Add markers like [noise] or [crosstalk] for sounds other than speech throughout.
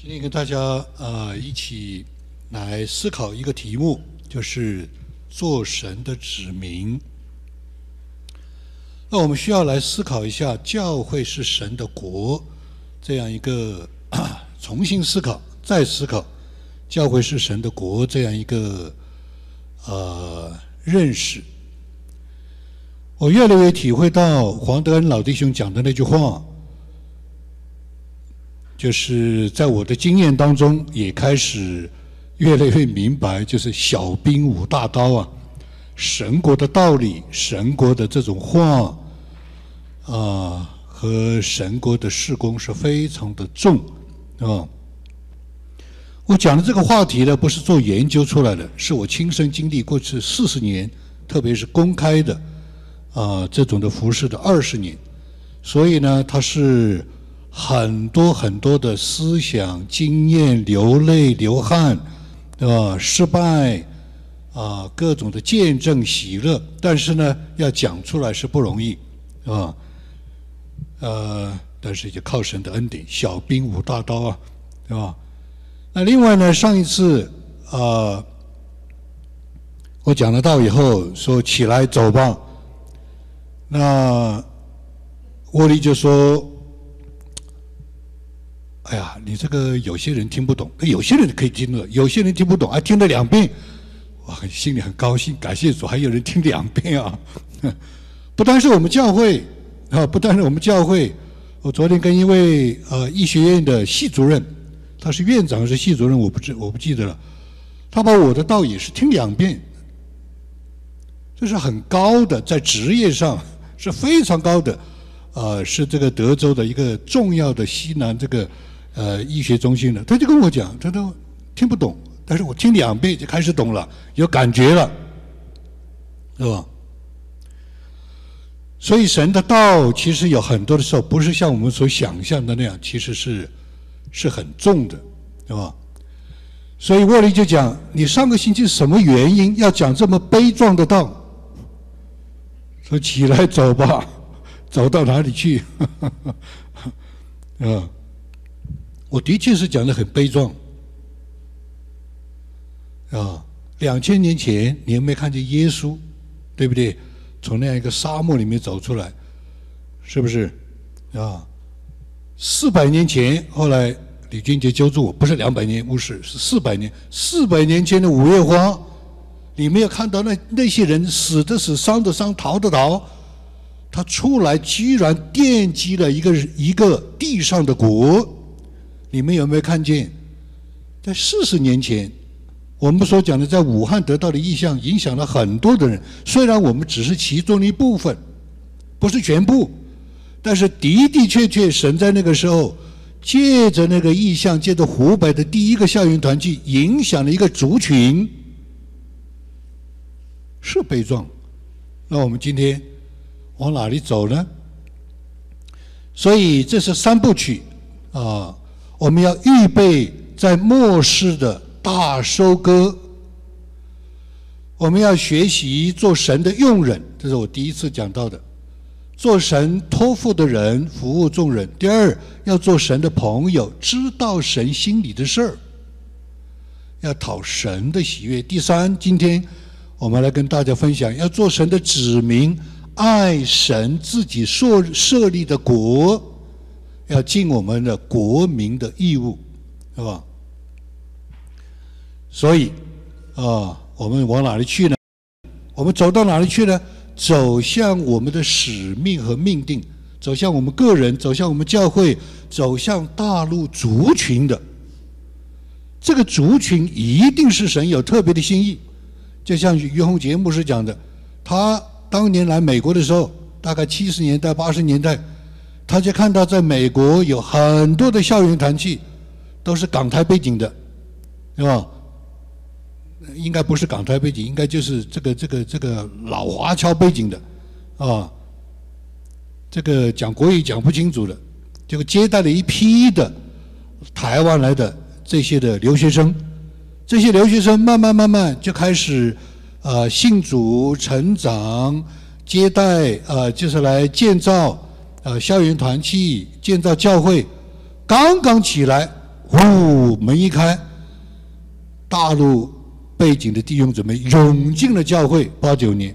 今天跟大家呃一起来思考一个题目，就是做神的子民。那我们需要来思考一下，教会是神的国这样一个 [clears throat] 重新思考、再思考，教会是神的国这样一个呃认识。我越来越体会到黄德恩老弟兄讲的那句话。就是在我的经验当中，也开始越来越明白，就是小兵舞大刀啊，神国的道理，神国的这种话啊，和神国的事工是非常的重啊。我讲的这个话题呢，不是做研究出来的，是我亲身经历过去四十年，特别是公开的啊这种的服饰的二十年，所以呢，它是。很多很多的思想、经验、流泪、流汗，对吧？失败，啊，各种的见证、喜乐，但是呢，要讲出来是不容易，啊，呃，但是就靠神的恩典，小兵舞大刀啊，对吧？那另外呢，上一次啊，我讲了道以后，说起来走吧，那沃利就说。哎呀，你这个有些人听不懂，有些人可以听得，有些人听不懂，还听了两遍，我很心里很高兴，感谢主，还有人听两遍啊！[laughs] 不单是我们教会啊，不单是我们教会，我昨天跟一位呃医学院的系主任，他是院长还是系主任，我不知我不记得了，他把我的道也是听两遍，这是很高的，在职业上 [laughs] 是非常高的，呃，是这个德州的一个重要的西南这个。呃，医学中心的，他就跟我讲，他都听不懂，但是我听两遍就开始懂了，有感觉了，是吧？所以神的道其实有很多的时候，不是像我们所想象的那样，其实是是很重的，对吧？所以沃利就讲，你上个星期什么原因要讲这么悲壮的道？说起来走吧，走到哪里去？啊？[laughs] 我的确是讲的很悲壮，啊，两千年前你有没有看见耶稣，对不对？从那样一个沙漠里面走出来，是不是？啊，四百年前，后来李俊杰救助我，不是两百年，不是，是四百年。四百年前的五月花，你没有看到那那些人死的死，伤的伤，逃的逃，他出来居然奠基了一个一个地上的国。你们有没有看见，在四十年前，我们所讲的在武汉得到的意象，影响了很多的人。虽然我们只是其中的一部分，不是全部，但是的的确确，神在那个时候借着那个意象，借着湖北的第一个校园团聚，影响了一个族群，是悲壮。那我们今天往哪里走呢？所以这是三部曲啊。我们要预备在末世的大收割。我们要学习做神的用人，这是我第一次讲到的。做神托付的人，服务众人。第二，要做神的朋友，知道神心里的事儿，要讨神的喜悦。第三，今天我们来跟大家分享，要做神的子民，爱神自己设设立的国。要尽我们的国民的义务，是吧？所以，啊，我们往哪里去呢？我们走到哪里去呢？走向我们的使命和命定，走向我们个人，走向我们教会，走向大陆族群的。这个族群一定是神有特别的心意，就像于洪杰牧师讲的，他当年来美国的时候，大概七十年代、八十年代。他就看到，在美国有很多的校园团契，都是港台背景的，是吧？应该不是港台背景，应该就是这个这个这个老华侨背景的，啊，这个讲国语讲不清楚的，就接待了一批的台湾来的这些的留学生，这些留学生慢慢慢慢就开始呃信主成长，接待呃就是来建造。呃，校园团契建造教会刚刚起来，呼，门一开，大陆背景的弟兄姊妹涌进了教会。八九年，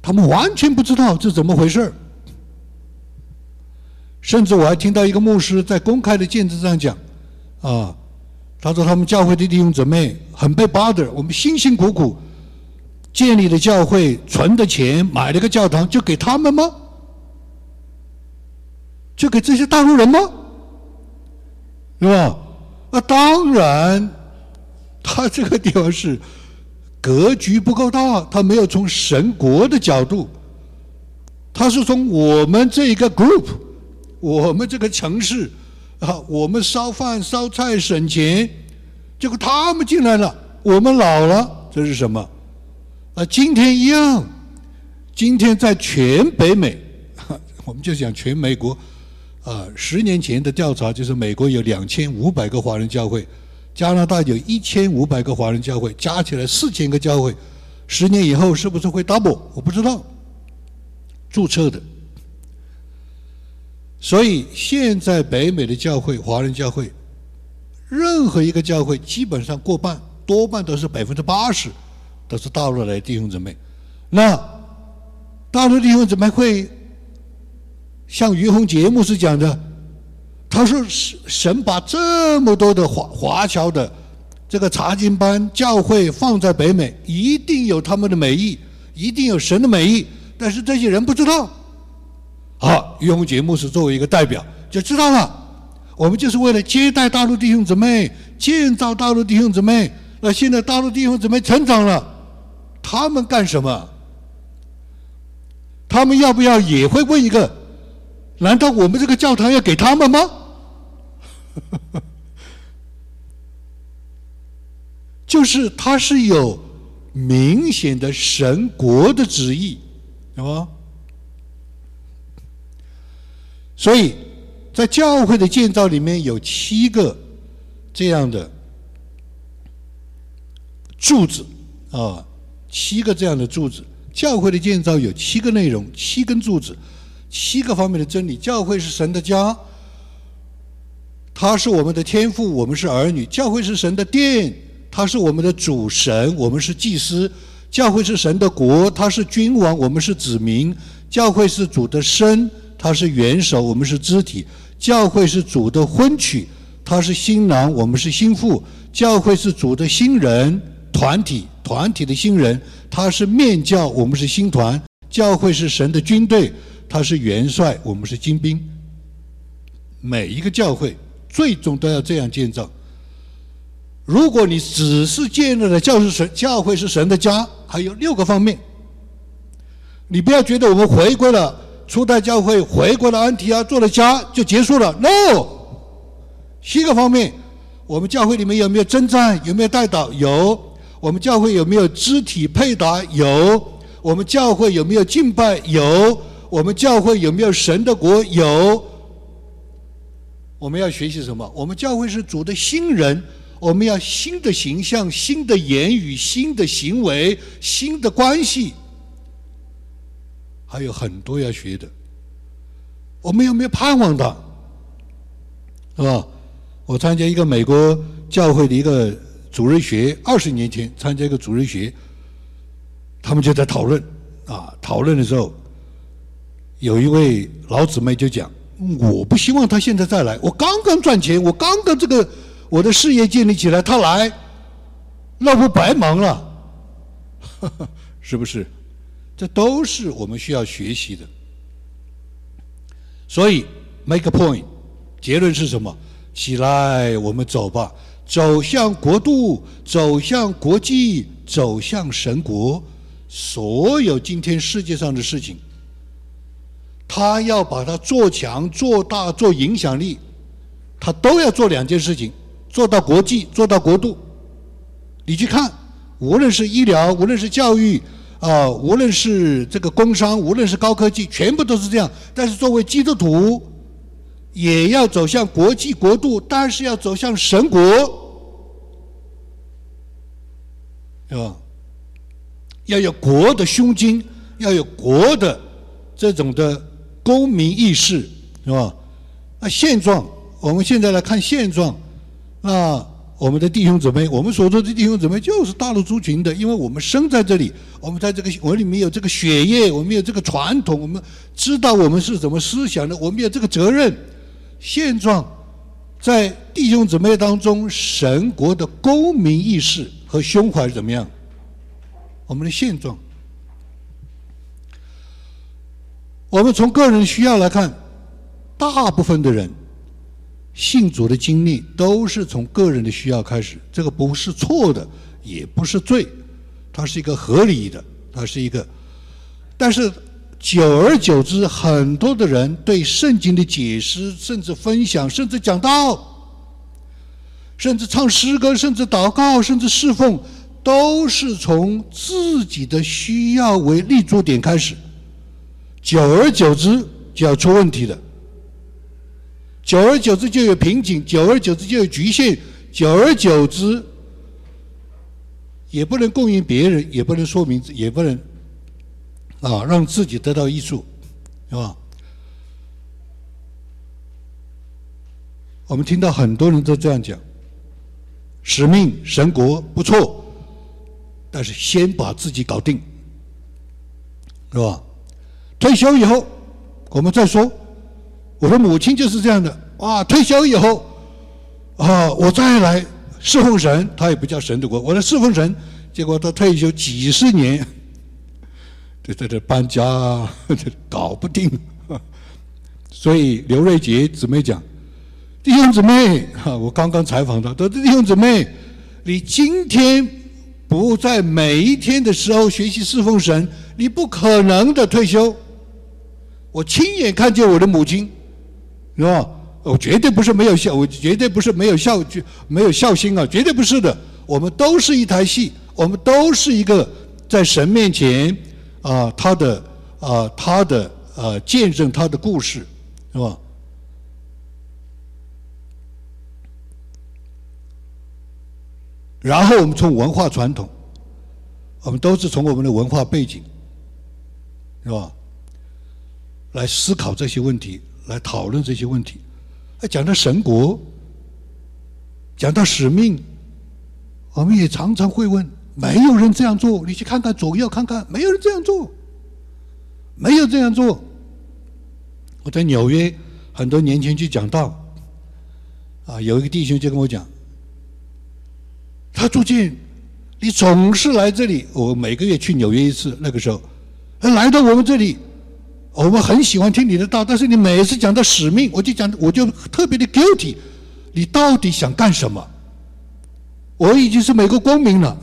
他们完全不知道这怎么回事甚至我还听到一个牧师在公开的见证上讲，啊，他说他们教会的弟兄姊妹很被 bother，我们辛辛苦苦建立的教会，存的钱买了个教堂，就给他们吗？就给这些大陆人吗？是吧？那当然，他这个地方是格局不够大，他没有从神国的角度，他是从我们这一个 group。我们这个城市啊，我们烧饭烧菜省钱，结果他们进来了，我们老了，这是什么？啊，今天一样，今天在全北美，我们就讲全美国，啊，十年前的调查就是美国有两千五百个华人教会，加拿大有一千五百个华人教会，加起来四千个教会，十年以后是不是会 double？我不知道，注册的。所以现在北美的教会，华人教会，任何一个教会，基本上过半，多半都是百分之八十，都是大陆来的弟兄姊妹。那大陆弟兄姊妹会像于洪节目是讲的，他说神神把这么多的华华侨的这个查经班教会放在北美，一定有他们的美意，一定有神的美意，但是这些人不知道。好，于洪节目是作为一个代表，就知道了。我们就是为了接待大陆弟兄姊妹，建造大陆弟兄姊妹。那现在大陆弟兄姊妹成长了，他们干什么？他们要不要也会问一个？难道我们这个教堂要给他们吗？[laughs] 就是他是有明显的神国的旨意，是吧？所以，在教会的建造里面有七个这样的柱子啊，七个这样的柱子。教会的建造有七个内容，七根柱子，七个方面的真理。教会是神的家，他是我们的天父，我们是儿女。教会是神的殿，他是我们的主神，我们是祭司。教会是神的国，他是君王，我们是子民。教会是主的身。他是元首，我们是肢体；教会是主的婚娶，他是新郎，我们是新妇；教会是主的新人团体，团体的新人，他是面教，我们是新团；教会是神的军队，他是元帅，我们是精兵。每一个教会最终都要这样建造。如果你只是建立了教是神，教会是神的家，还有六个方面，你不要觉得我们回归了。初代教会回归了安提阿做了家就结束了？No，七个方面，我们教会里面有没有征战？有没有带导？有。我们教会有没有肢体配搭？有。我们教会有没有敬拜？有。我们教会有没有神的国？有。我们要学习什么？我们教会是主的新人，我们要新的形象、新的言语、新的行为、新的关系。还有很多要学的，我们有没有盼望的？是吧？我参加一个美国教会的一个主日学，二十年前参加一个主日学，他们就在讨论啊，讨论的时候，有一位老姊妹就讲：“我不希望他现在再来，我刚刚赚钱，我刚刚这个我的事业建立起来，他来，那不白忙了？[laughs] 是不是？”这都是我们需要学习的，所以 make a point，结论是什么？起来，我们走吧，走向国度，走向国际，走向神国。所有今天世界上的事情，他要把它做强、做大、做影响力，他都要做两件事情：做到国际，做到国度。你去看，无论是医疗，无论是教育。啊，无论是这个工商，无论是高科技，全部都是这样。但是作为基督徒，也要走向国际国度，但是要走向神国，对吧？要有国的胸襟，要有国的这种的公民意识，是吧？那现状我们现在来看现状，那我们的弟兄姊妹，我们所说的弟兄姊妹就是大陆族群的，因为我们生在这里，我们在这个我里面有这个血液，我们有这个传统，我们知道我们是怎么思想的，我们有这个责任。现状在弟兄姊妹当中，神国的公民意识和胸怀怎么样？我们的现状，我们从个人需要来看，大部分的人。信主的经历都是从个人的需要开始，这个不是错的，也不是罪，它是一个合理的，它是一个。但是久而久之，很多的人对圣经的解释，甚至分享，甚至讲道，甚至唱诗歌，甚至祷告，甚至侍奉，都是从自己的需要为立足点开始，久而久之就要出问题的。久而久之就有瓶颈，久而久之就有局限，久而久之也不能供应别人，也不能说明，也不能啊让自己得到益处，是吧？我们听到很多人都这样讲：使命、神国不错，但是先把自己搞定，是吧？退休以后我们再说。我的母亲就是这样的啊！退休以后，啊，我再来侍奉神，他也不叫神的国，我来侍奉神。结果他退休几十年，[laughs] 就在这搬家，[laughs] 搞不定。[laughs] 所以刘瑞杰姊妹讲：“弟兄姊妹，哈，我刚刚采访他，说弟兄姊妹，你今天不在每一天的时候学习侍奉神，你不可能的退休。我亲眼看见我的母亲。”是吧？我绝对不是没有孝，我绝对不是没有孝，没有孝心啊！绝对不是的。我们都是一台戏，我们都是一个在神面前啊，他的啊，他的呃，见证他的故事，是吧？然后我们从文化传统，我们都是从我们的文化背景，是吧？来思考这些问题。来讨论这些问题，哎，讲到神国，讲到使命，我们也常常会问：没有人这样做，你去看看左右看看，没有人这样做，没有这样做。我在纽约很多年前去讲道，啊，有一个弟兄就跟我讲，他最近你总是来这里，我每个月去纽约一次，那个时候，来到我们这里。我们很喜欢听你的道，但是你每次讲到使命，我就讲，我就特别的 guilty。你到底想干什么？我已经是美国公民了，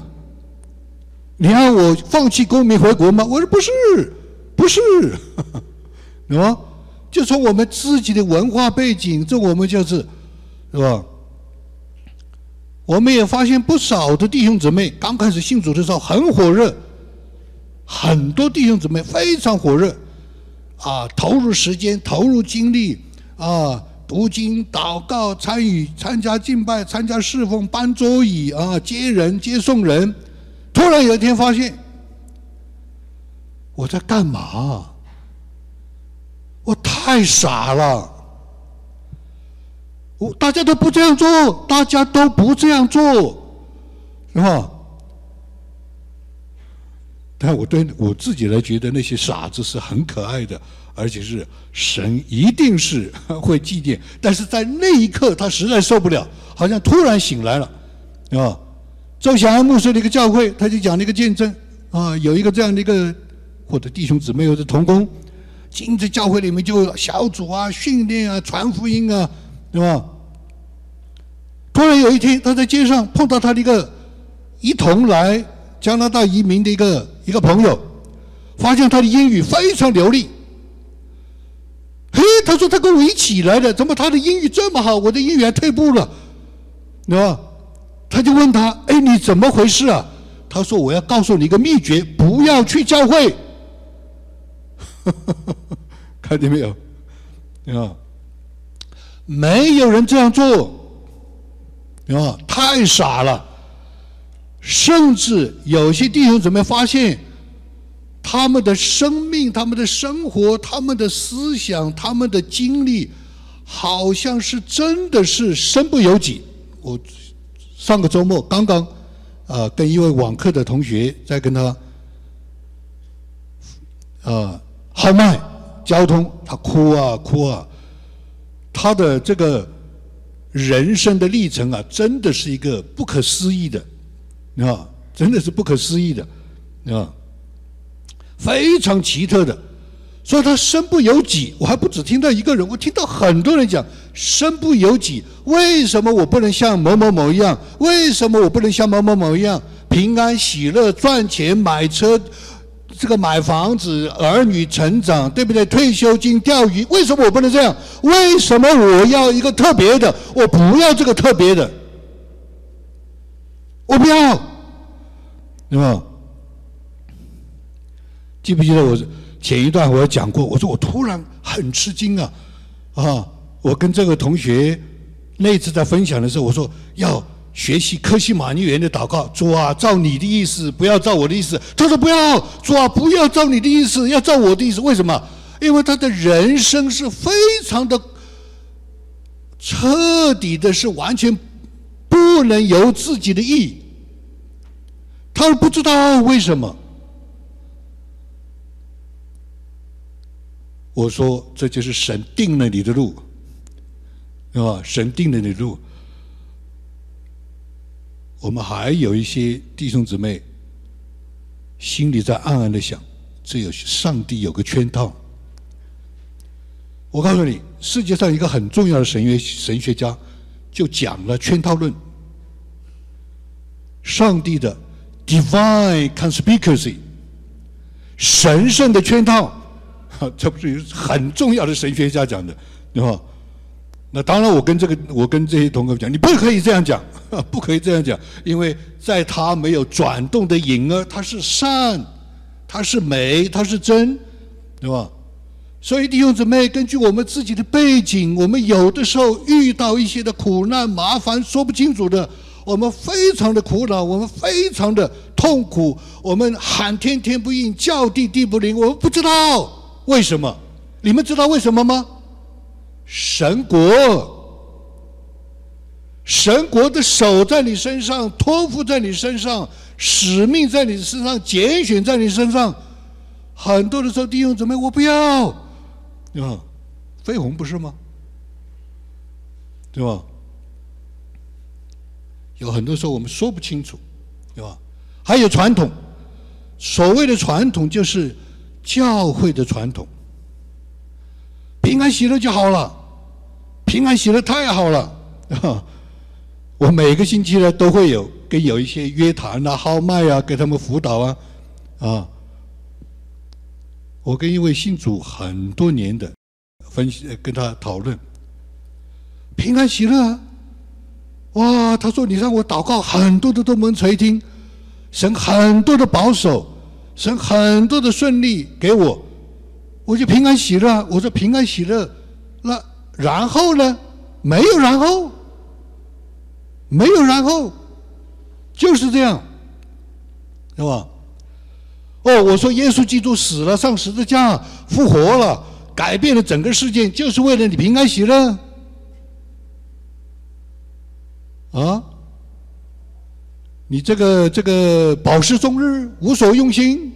你让我放弃公民回国吗？我说不是，不是，[laughs] 是吧？就从我们自己的文化背景，这我们就是，是吧？我们也发现不少的弟兄姊妹刚开始信主的时候很火热，很多弟兄姊妹非常火热。啊，投入时间，投入精力，啊，读经、祷告、参与、参加敬拜、参加侍奉、搬桌椅啊，接人、接送人。突然有一天发现，我在干嘛？我太傻了。我大家都不这样做，大家都不这样做，是吧？但我对我自己来觉得那些傻子是很可爱的，而且是神一定是会祭奠。但是在那一刻，他实在受不了，好像突然醒来了，啊！周祥安牧师的一个教会，他就讲了一个见证啊，有一个这样的一个或者弟兄姊妹或者同工，进在教会里面就小组啊、训练啊、传福音啊，对吧？突然有一天，他在街上碰到他的一个一同来。加拿大移民的一个一个朋友，发现他的英语非常流利。嘿，他说他跟我一起来的，怎么他的英语这么好，我的英语还退步了，对吧？他就问他：“哎，你怎么回事啊？”他说：“我要告诉你一个秘诀，不要去教会。[laughs] ”看见没有？啊，没有人这样做，啊，太傻了。甚至有些弟兄姊妹发现，他们的生命、他们的生活、他们的思想、他们的经历，好像是真的是身不由己。我上个周末刚刚啊，跟一位网课的同学在跟他啊号脉交通，他哭啊哭啊，他的这个人生的历程啊，真的是一个不可思议的啊，真的是不可思议的啊，非常奇特的。所以他身不由己，我还不止听到一个人，我听到很多人讲身不由己。为什么我不能像某某某一样？为什么我不能像某某某一样平安喜乐、赚钱、买车、这个买房子、儿女成长，对不对？退休金、钓鱼，为什么我不能这样？为什么我要一个特别的？我不要这个特别的，我不要，对吧？记不记得我？前一段我讲过，我说我突然很吃惊啊，啊！我跟这个同学那次在分享的时候，我说要学习科西玛尼园的祷告，主啊，照你的意思，不要照我的意思。他说不要，主啊，不要照你的意思，要照我的意思。为什么？因为他的人生是非常的彻底的，是完全不能由自己的意。他们不知道为什么。我说，这就是神定了你的路，是吧？神定了你的路。我们还有一些弟兄姊妹，心里在暗暗的想：只有上帝有个圈套。我告诉你，世界上一个很重要的神学神学家就讲了圈套论，上帝的 divine conspiracy，神圣的圈套。[laughs] 这不是很重要的神学家讲的，对吧？那当然，我跟这个，我跟这些同学讲，你不可以这样讲，[laughs] 不可以这样讲，因为在他没有转动的影儿，他是善，他是美，他是真，对吧？所以弟兄姊妹，根据我们自己的背景，我们有的时候遇到一些的苦难、麻烦，说不清楚的，我们非常的苦恼，我们非常的痛苦，我们喊天天不应，叫地地不灵，我们不知道。为什么？你们知道为什么吗？神国，神国的手在你身上，托付在你身上，使命在你身上，拣选在你身上。很多的时候，弟兄姊妹，我不要，啊，飞鸿不是吗？对吧？有很多时候我们说不清楚，对吧？还有传统，所谓的传统就是。教会的传统，平安喜乐就好了，平安喜乐太好了。[laughs] 我每个星期呢都会有跟有一些约谈啊、号脉啊，给他们辅导啊，啊。我跟一位信主很多年的分析，跟他讨论平安喜乐啊。哇，他说你让我祷告，很多的都门垂听，神很多的保守。神很多的顺利给我，我就平安喜乐。我说平安喜乐，那然后呢？没有然后，没有然后，就是这样，是吧？哦，我说耶稣基督死了，上十字架，复活了，改变了整个世界，就是为了你平安喜乐，啊？你这个这个饱食终日，无所用心，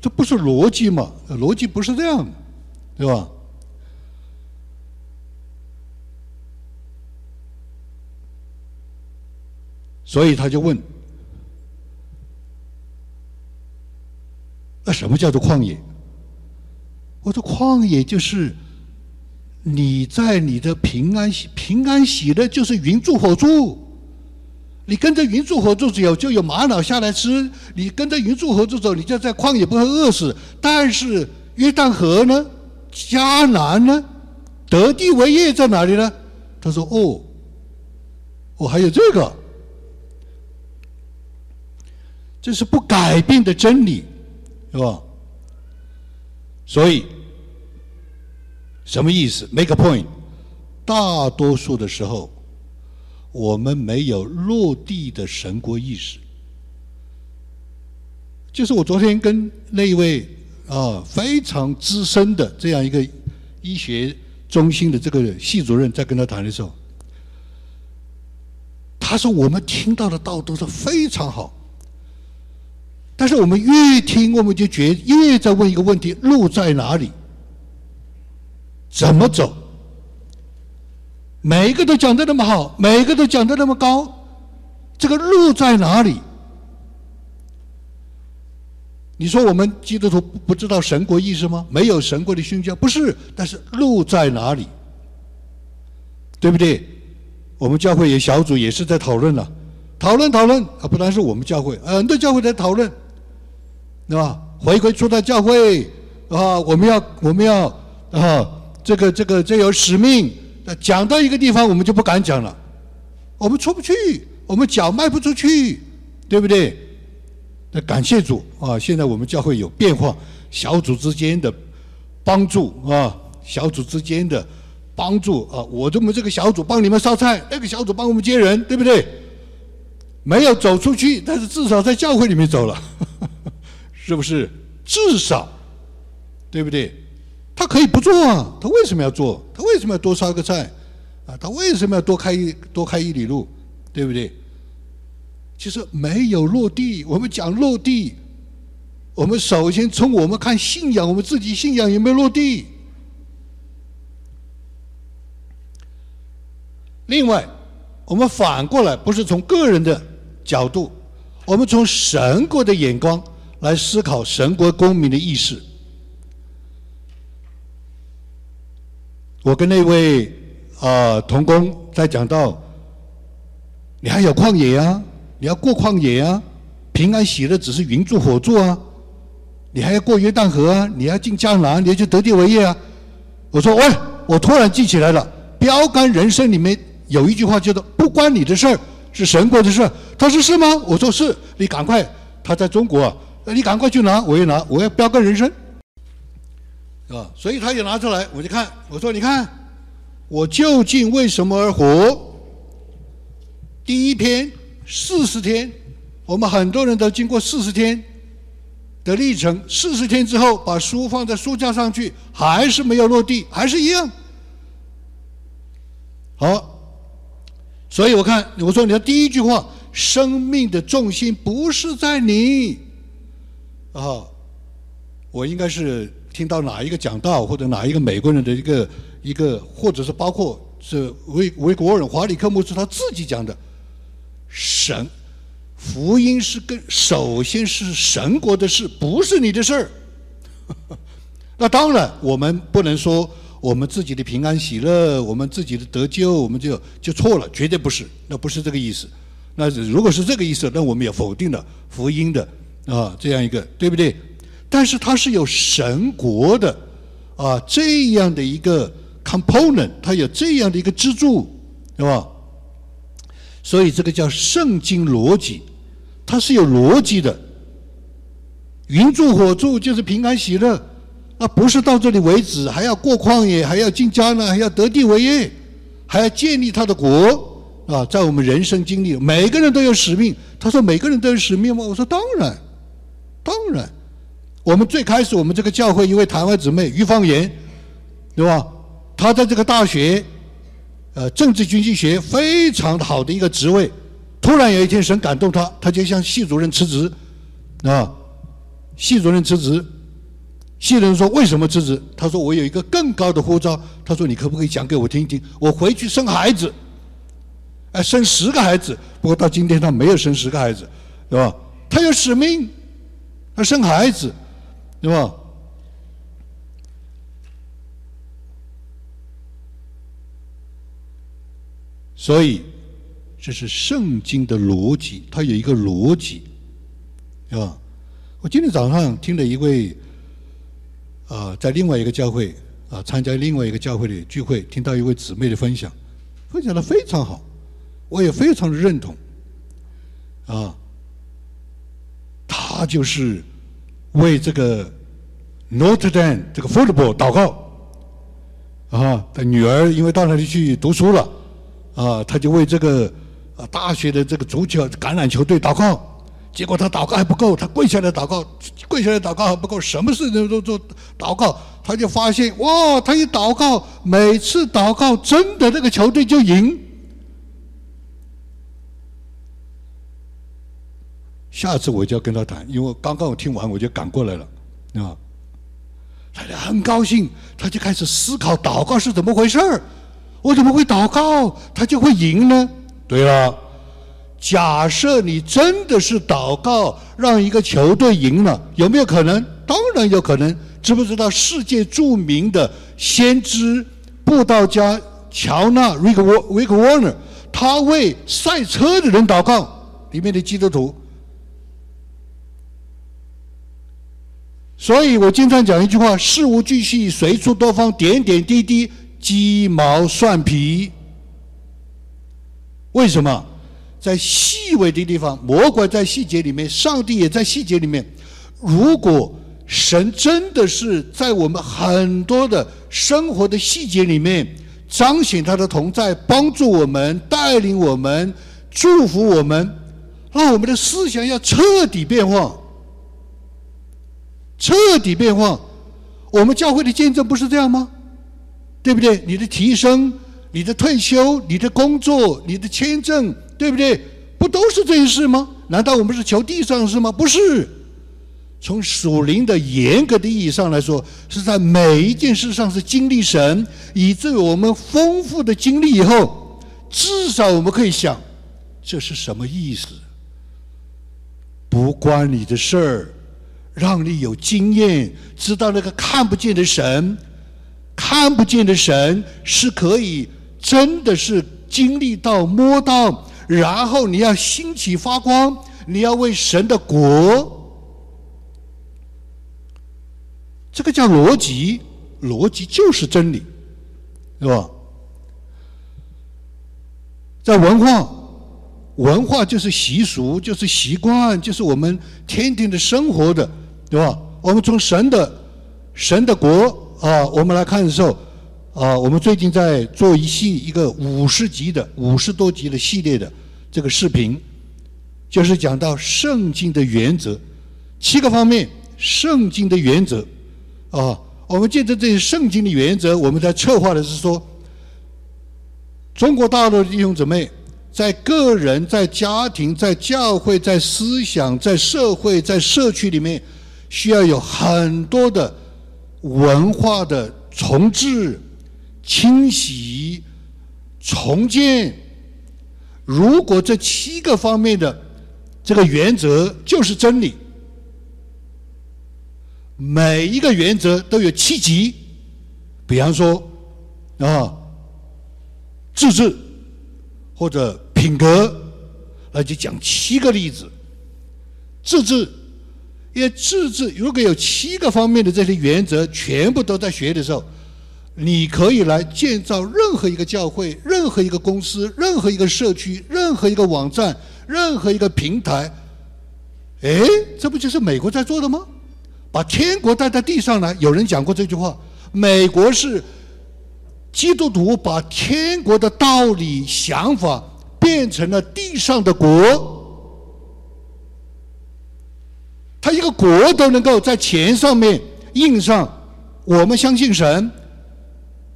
这不是逻辑嘛？逻辑不是这样，对吧？所以他就问：那什么叫做旷野？我说旷野就是你在你的平安喜平安喜乐，就是云住火住。你跟着云柱火柱走，就有玛瑙下来吃；你跟着云柱火柱走，你就在旷野不会饿死。但是约旦河呢？迦南呢？得地为业在哪里呢？他说：“哦，我还有这个，这是不改变的真理，是吧？”所以什么意思？Make a point。大多数的时候。我们没有落地的神国意识，就是我昨天跟那一位啊非常资深的这样一个医学中心的这个系主任在跟他谈的时候，他说我们听到的道都是非常好，但是我们越听我们就觉越在问一个问题：路在哪里？怎么走？每一个都讲的那么好，每一个都讲的那么高，这个路在哪里？你说我们基督徒不知道神国意识吗？没有神国的宣教，不是。但是路在哪里？对不对？我们教会也小组也是在讨论了，讨论讨论啊，不单是我们教会，很多教会在讨论，对吧？回归初代教会啊，我们要我们要啊，这个这个这有使命。讲到一个地方，我们就不敢讲了，我们出不去，我们脚迈不出去，对不对？那感谢主啊！现在我们教会有变化，小组之间的帮助啊，小组之间的帮助啊，我这么这个小组帮你们烧菜，那个小组帮我们接人，对不对？没有走出去，但是至少在教会里面走了，[laughs] 是不是？至少，对不对？他可以不做啊，他为什么要做？他为什么要多烧个菜？啊，他为什么要多开一多开一里路？对不对？其实没有落地。我们讲落地，我们首先从我们看信仰，我们自己信仰有没有落地？另外，我们反过来，不是从个人的角度，我们从神国的眼光来思考神国公民的意识。我跟那位啊童工在讲到，你还有旷野啊？你要过旷野啊，平安喜乐只是云柱火柱啊，你还要过约旦河啊，你要进江南，你要去得地为业啊。我说喂，我突然记起来了，标杆人生里面有一句话叫做“不关你的事儿，是神国的事儿”。他说是吗？我说是，你赶快，他在中国，你赶快去拿，我也拿，我要标杆人生，啊？所以他就拿出来，我就看，我说你看，我究竟为什么而活？第一篇。四十天，我们很多人都经过四十天的历程。四十天之后，把书放在书架上去，还是没有落地，还是一样。好，所以我看我说你的第一句话：生命的重心不是在你。啊，我应该是听到哪一个讲道，或者哪一个美国人的一个一个，或者是包括是维维国人华里克牧师他自己讲的。神福音是跟首先是神国的事，不是你的事儿。[laughs] 那当然，我们不能说我们自己的平安喜乐，我们自己的得救，我们就就错了，绝对不是，那不是这个意思。那如果是这个意思，那我们也否定了福音的啊这样一个，对不对？但是它是有神国的啊这样的一个 component，它有这样的一个支柱，是吧？所以这个叫圣经逻辑，它是有逻辑的。云柱火柱就是平安喜乐，那不是到这里为止，还要过旷野，还要进迦南，还要得地为业，还要建立他的国啊！在我们人生经历，每个人都有使命。他说：“每个人都有使命吗？”我说：“当然，当然。”我们最开始，我们这个教会一位台湾姊妹于芳妍，对吧？她在这个大学。呃，政治经济学非常好的一个职位，突然有一天神感动他，他就向系主任辞职，啊，系主任辞职，系主任说为什么辞职？他说我有一个更高的呼召，他说你可不可以讲给我听一听？我回去生孩子，哎，生十个孩子，不过到今天他没有生十个孩子，对吧？他有使命，他生孩子，对吧？所以，这是圣经的逻辑，它有一个逻辑，是吧？我今天早上听了一位，啊，在另外一个教会啊，参加另外一个教会的聚会，听到一位姊妹的分享，分享的非常好，我也非常的认同，啊，他就是为这个 Notre Dame 这个 football 祷告，啊，他女儿因为到那里去读书了。啊，他就为这个啊大学的这个足球橄榄球队祷告，结果他祷告还不够，他跪下来祷告，跪下来祷告还不够，什么事情都做祷告，他就发现哇，他一祷告，每次祷告真的那个球队就赢。下次我就要跟他谈，因为刚刚我听完我就赶过来了，啊，他就很高兴，他就开始思考祷告是怎么回事儿，我怎么会祷告他就会赢呢？对了。假设你真的是祷告让一个球队赢了，有没有可能？当然有可能。知不知道世界著名的先知布道家乔纳 （Rick Rick Warner） 他为赛车的人祷告，里面的基督徒。所以我经常讲一句话：事无巨细，随处多方，点点滴滴，鸡毛蒜皮。为什么？在细微的地方，魔鬼在细节里面，上帝也在细节里面。如果神真的是在我们很多的生活的细节里面彰显他的同在，帮助我们、带领我们、祝福我们，那我们的思想要彻底变化，彻底变化。我们教会的见证不是这样吗？对不对？你的提升、你的退休、你的工作、你的签证。对不对？不都是这些事吗？难道我们是求地上事吗？不是，从属灵的严格的意义上来说，是在每一件事上是经历神，以至于我们丰富的经历以后，至少我们可以想，这是什么意思？不关你的事儿，让你有经验，知道那个看不见的神，看不见的神是可以真的是经历到摸到。然后你要兴起发光，你要为神的国，这个叫逻辑，逻辑就是真理，是吧？在文化，文化就是习俗，就是习惯，就是我们天天的生活的，对吧？我们从神的神的国啊，我们来看的时候。啊，我们最近在做一系一个五十集的五十多集的系列的这个视频，就是讲到圣经的原则，七个方面，圣经的原则。啊，我们借着这些圣经的原则，我们在策划的是说，中国大陆的弟兄姊妹，在个人、在家庭、在教会、在思想、在社会、在社区里面，需要有很多的文化的重置。清洗、重建，如果这七个方面的这个原则就是真理，每一个原则都有七级。比方说啊，自治或者品格，那就讲七个例子。自治，因为自治如果有七个方面的这些原则全部都在学的时候。你可以来建造任何一个教会、任何一个公司、任何一个社区、任何一个网站、任何一个平台。哎，这不就是美国在做的吗？把天国带在地上来。有人讲过这句话：美国是基督徒把天国的道理、想法变成了地上的国。他一个国都能够在钱上面印上“我们相信神”。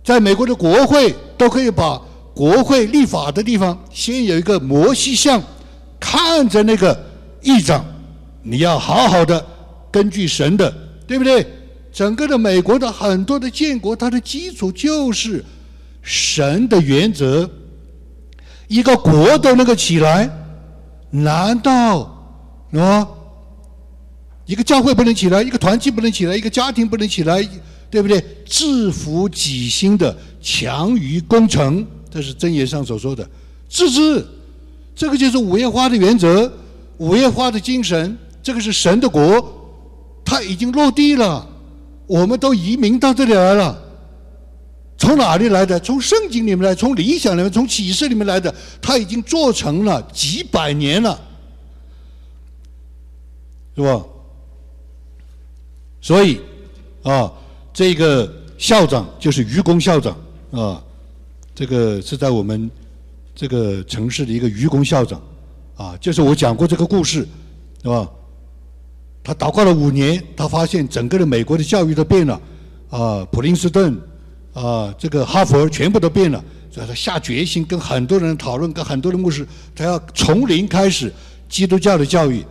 在美国的国会都可以把国会立法的地方先有一个摩西像，看着那个议长，你要好好的根据神的，对不对？整个的美国的很多的建国，它的基础就是神的原则。一个国都能够起来，难道啊？一个教会不能起来，一个团体不能起来，一个家庭不能起来？对不对？制服己心的强于攻城，这是箴言上所说的。自治，这个就是五叶花的原则，五叶花的精神。这个是神的国，它已经落地了。我们都移民到这里来了。从哪里来的？从圣经里面来，从理想里面，从启示里面来的。它已经做成了几百年了，是吧？所以，啊。这个校长就是愚公校长啊，这个是在我们这个城市的一个愚公校长啊，就是我讲过这个故事是吧？他祷告了五年，他发现整个的美国的教育都变了，啊，普林斯顿，啊，这个哈佛全部都变了，所以他下决心跟很多人讨论，跟很多的牧师，他要从零开始基督教的教育，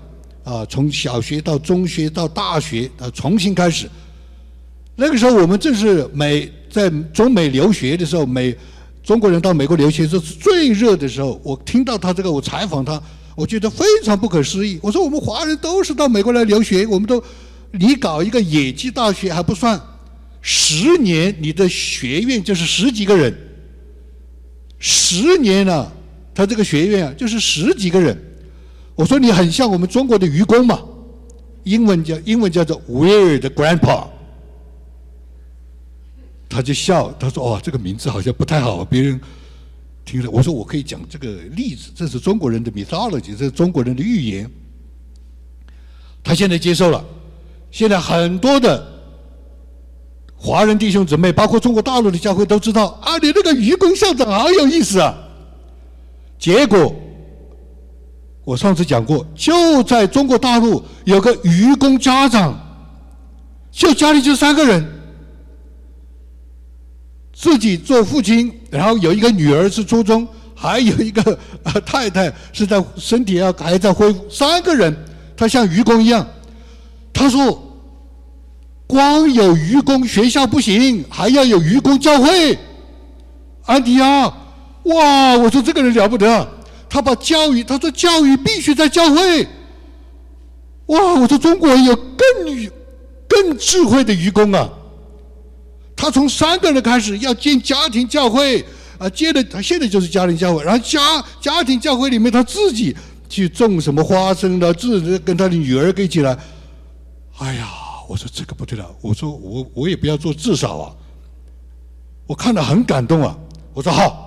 啊，从小学到中学到大学，啊，重新开始。那个时候我们正是美在中美留学的时候，美中国人到美国留学这是最热的时候。我听到他这个，我采访他。我觉得非常不可思议。我说我们华人都是到美国来留学，我们都，你搞一个野鸡大学还不算，十年你的学院就是十几个人，十年了，他这个学院啊就是十几个人。我说你很像我们中国的愚公嘛，英文叫英文叫做 Weird Grandpa，他就笑，他说哦这个名字好像不太好，别人。听了，我说我可以讲这个例子，这是中国人的 mythology，这是中国人的预言。他现在接受了，现在很多的华人弟兄姊妹，包括中国大陆的教会都知道啊，你那个愚公校长好有意思啊。结果我上次讲过，就在中国大陆有个愚公家长，就家里就三个人。自己做父亲，然后有一个女儿是初中，还有一个太太是在身体要还在恢复，三个人，他像愚公一样。他说：“光有愚公学校不行，还要有愚公教会。”安迪啊，哇！我说这个人了不得，他把教育，他说教育必须在教会。哇！我说中国有更更智慧的愚公啊。他从三个人开始要建家庭教会，啊，建的他现在就是家庭教会，然后家家庭教会里面他自己去种什么花生的，自己跟他的女儿一起来。哎呀，我说这个不对了，我说我我也不要做至少啊，我看了很感动啊，我说好。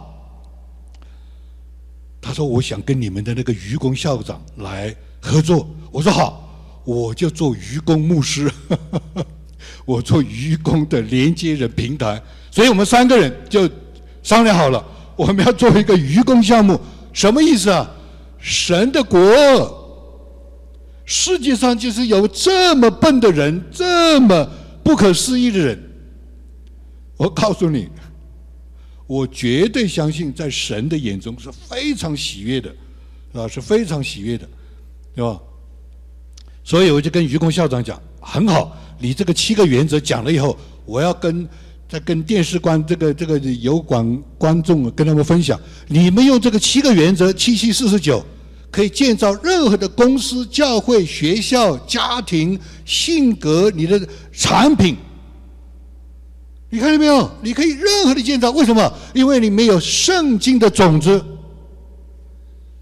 他说我想跟你们的那个愚公校长来合作，我说好，我就做愚公牧师。我做愚公的连接人平台，所以我们三个人就商量好了，我们要做一个愚公项目，什么意思啊？神的国，世界上就是有这么笨的人，这么不可思议的人。我告诉你，我绝对相信，在神的眼中是非常喜悦的，啊，是非常喜悦的，对吧？所以我就跟愚公校长讲，很好。你这个七个原则讲了以后，我要跟再跟电视观这个这个有广观众跟他们分享，你们用这个七个原则七七四十九，可以建造任何的公司、教会、学校、家庭、性格、你的产品。你看见没有？你可以任何的建造，为什么？因为你没有圣经的种子，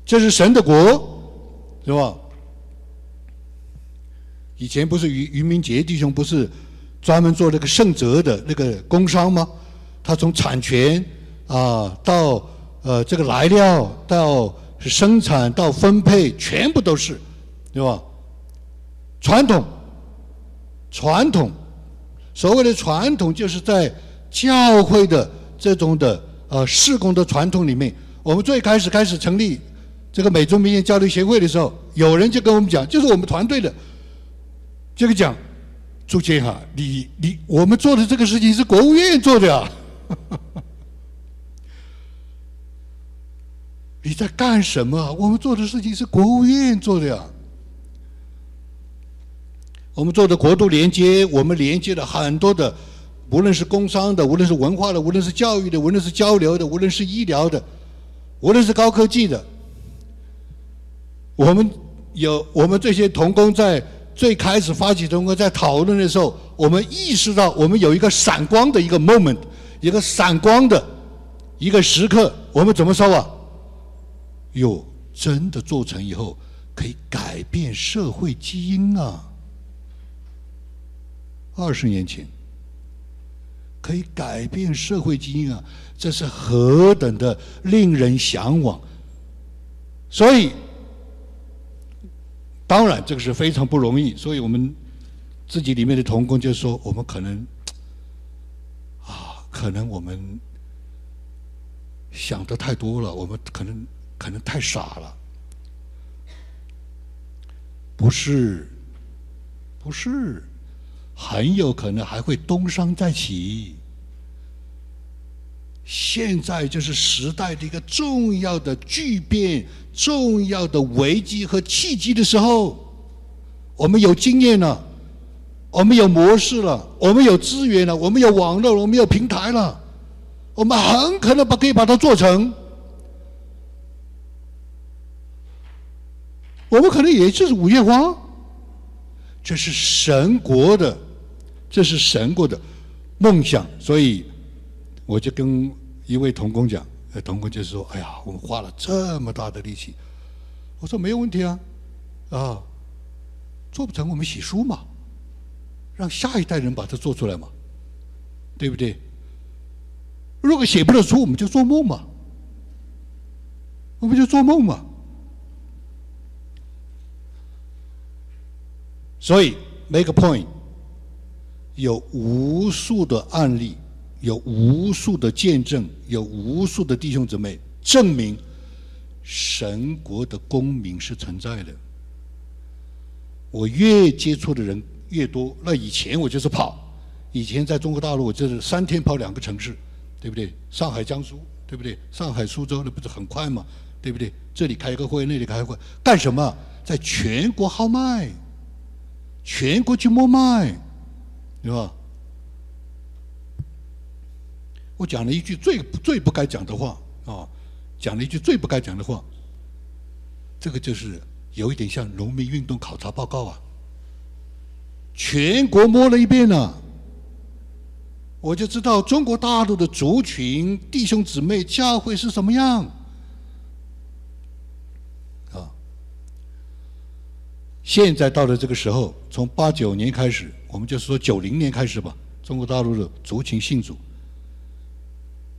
这是神的国，是吧？以前不是于于明杰弟兄不是专门做那个圣泽的那个工商吗？他从产权啊到呃这个来料到生产到分配全部都是，对吧？传统传统所谓的传统就是在教会的这种的呃事工的传统里面，我们最开始开始成立这个美中民间交流协会的时候，有人就跟我们讲，就是我们团队的。这个讲，朱建哈，你你我们做的这个事情是国务院做的呀，[laughs] 你在干什么？我们做的事情是国务院做的呀。我们做的国度连接，我们连接了很多的，无论是工商的，无论是文化的，无论是教育的，无论是交流的，无论是医疗的，无论是高科技的，我们有我们这些童工在。最开始发起中国在讨论的时候，我们意识到我们有一个闪光的一个 moment，一个闪光的一个时刻。我们怎么说啊？哟，真的做成以后可以改变社会基因啊！二十年前可以改变社会基因啊，这是何等的令人向往！所以。当然，这个是非常不容易，所以我们自己里面的同工就说，我们可能啊，可能我们想的太多了，我们可能可能太傻了。不是，不是，很有可能还会东山再起。现在就是时代的一个重要的巨变、重要的危机和契机的时候，我们有经验了，我们有模式了，我们有资源了，我们有网络，我们有平台了，我们很可能把可以把它做成。我们可能也就是五月花，这是神国的，这是神国的梦想，所以。我就跟一位童工讲，呃，童工就说：“哎呀，我们花了这么大的力气。”我说：“没有问题啊，啊，做不成我们写书嘛，让下一代人把它做出来嘛，对不对？如果写不了书，我们就做梦嘛，我们就做梦嘛。所以，make a point，有无数的案例。”有无数的见证，有无数的弟兄姊妹证明，神国的公民是存在的。我越接触的人越多，那以前我就是跑，以前在中国大陆我就是三天跑两个城市，对不对？上海、江苏，对不对？上海、苏州那不是很快吗？对不对？这里开个会，那里开会，干什么？在全国号脉，全国去摸脉，对吧？我讲了一句最最不该讲的话啊，讲了一句最不该讲的话。这个就是有一点像农民运动考察报告啊，全国摸了一遍呢，我就知道中国大陆的族群弟兄姊妹教会是什么样啊。现在到了这个时候，从八九年开始，我们就是说九零年开始吧，中国大陆的族群信主。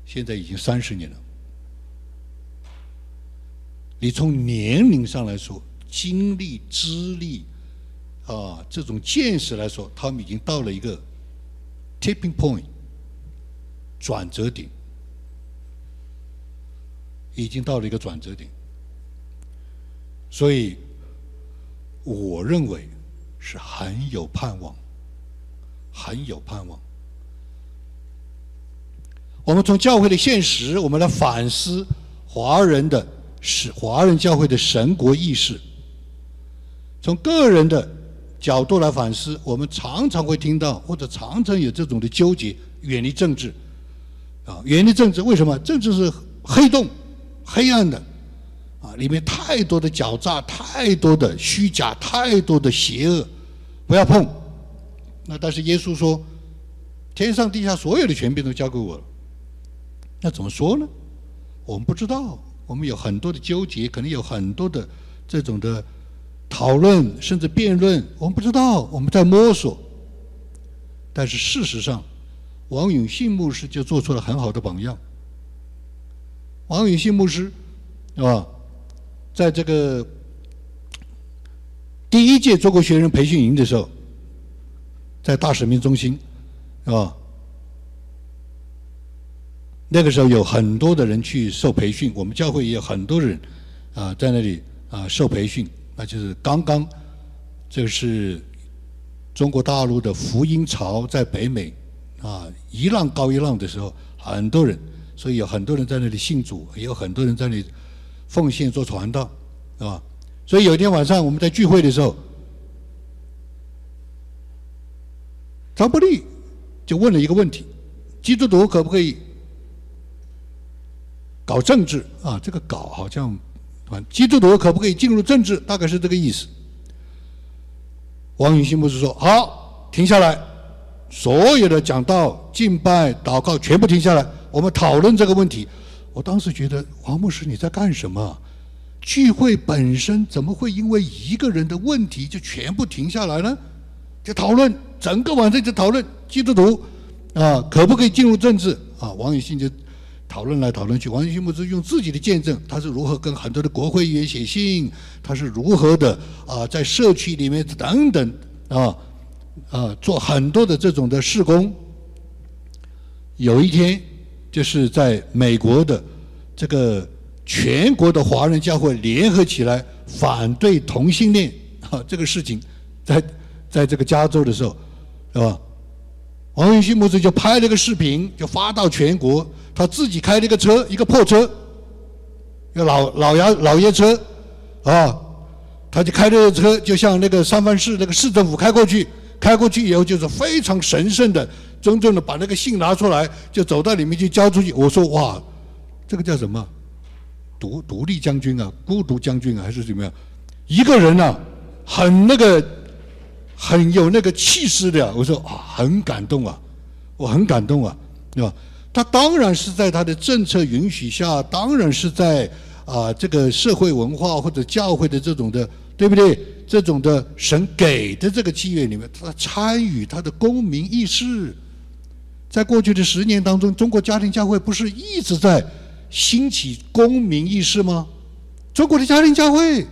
现在已经三十年了，你从年龄上来说，经历、资历，啊，这种见识来说，他们已经到了一个 tipping point，转折点，已经到了一个转折点，所以我认为是很有盼望，很有盼望。我们从教会的现实，我们来反思华人的是华人教会的神国意识。从个人的角度来反思，我们常常会听到，或者常常有这种的纠结：远离政治，啊，远离政治。为什么？政治是黑洞、黑暗的，啊，里面太多的狡诈，太多的虚假，太多的邪恶，不要碰。那但是耶稣说，天上地下所有的权柄都交给我了。那怎么说呢？我们不知道，我们有很多的纠结，可能有很多的这种的讨论，甚至辩论，我们不知道，我们在摸索。但是事实上，王永信牧师就做出了很好的榜样。王永信牧师，啊？在这个第一届中国学生培训营的时候，在大使命中心，啊？那个时候有很多的人去受培训，我们教会也有很多人啊在那里啊受培训。那就是刚刚，这个是中国大陆的福音潮在北美啊一浪高一浪的时候，很多人，所以有很多人在那里信主，也有很多人在那里奉献做传道，啊，所以有一天晚上我们在聚会的时候，张伯利就问了一个问题：基督徒可不可以？搞政治啊，这个“搞”好像，基督徒可不可以进入政治？大概是这个意思。王永信牧师说：“好，停下来，所有的讲道、敬拜、祷告全部停下来，我们讨论这个问题。”我当时觉得，王牧师你在干什么？聚会本身怎么会因为一个人的问题就全部停下来呢？就讨论整个晚上就讨论基督徒啊，可不可以进入政治？啊，王永信就。讨论来讨论去，王永信牧师用自己的见证，他是如何跟很多的国会议员写信，他是如何的啊，在社区里面等等啊啊做很多的这种的事工。有一天，就是在美国的这个全国的华人教会联合起来反对同性恋啊，这个事情，在在这个加州的时候，是吧？王永庆牧师就拍了个视频，就发到全国。他自己开了一个车，一个破车，一个老老爷老爷车，啊，他就开这个车，就像那个三藩市那个市政府开过去，开过去以后就是非常神圣的，真正的把那个信拿出来，就走到里面去交出去。我说哇，这个叫什么？独独立将军啊，孤独将军啊，还是怎么样？一个人啊，很那个，很有那个气势的。我说啊，很感动啊，我很感动啊，对吧？他当然是在他的政策允许下，当然是在啊这个社会文化或者教会的这种的，对不对？这种的神给的这个契约里面，他参与他的公民意识。在过去的十年当中，中国家庭教会不是一直在兴起公民意识吗？中国的家庭教会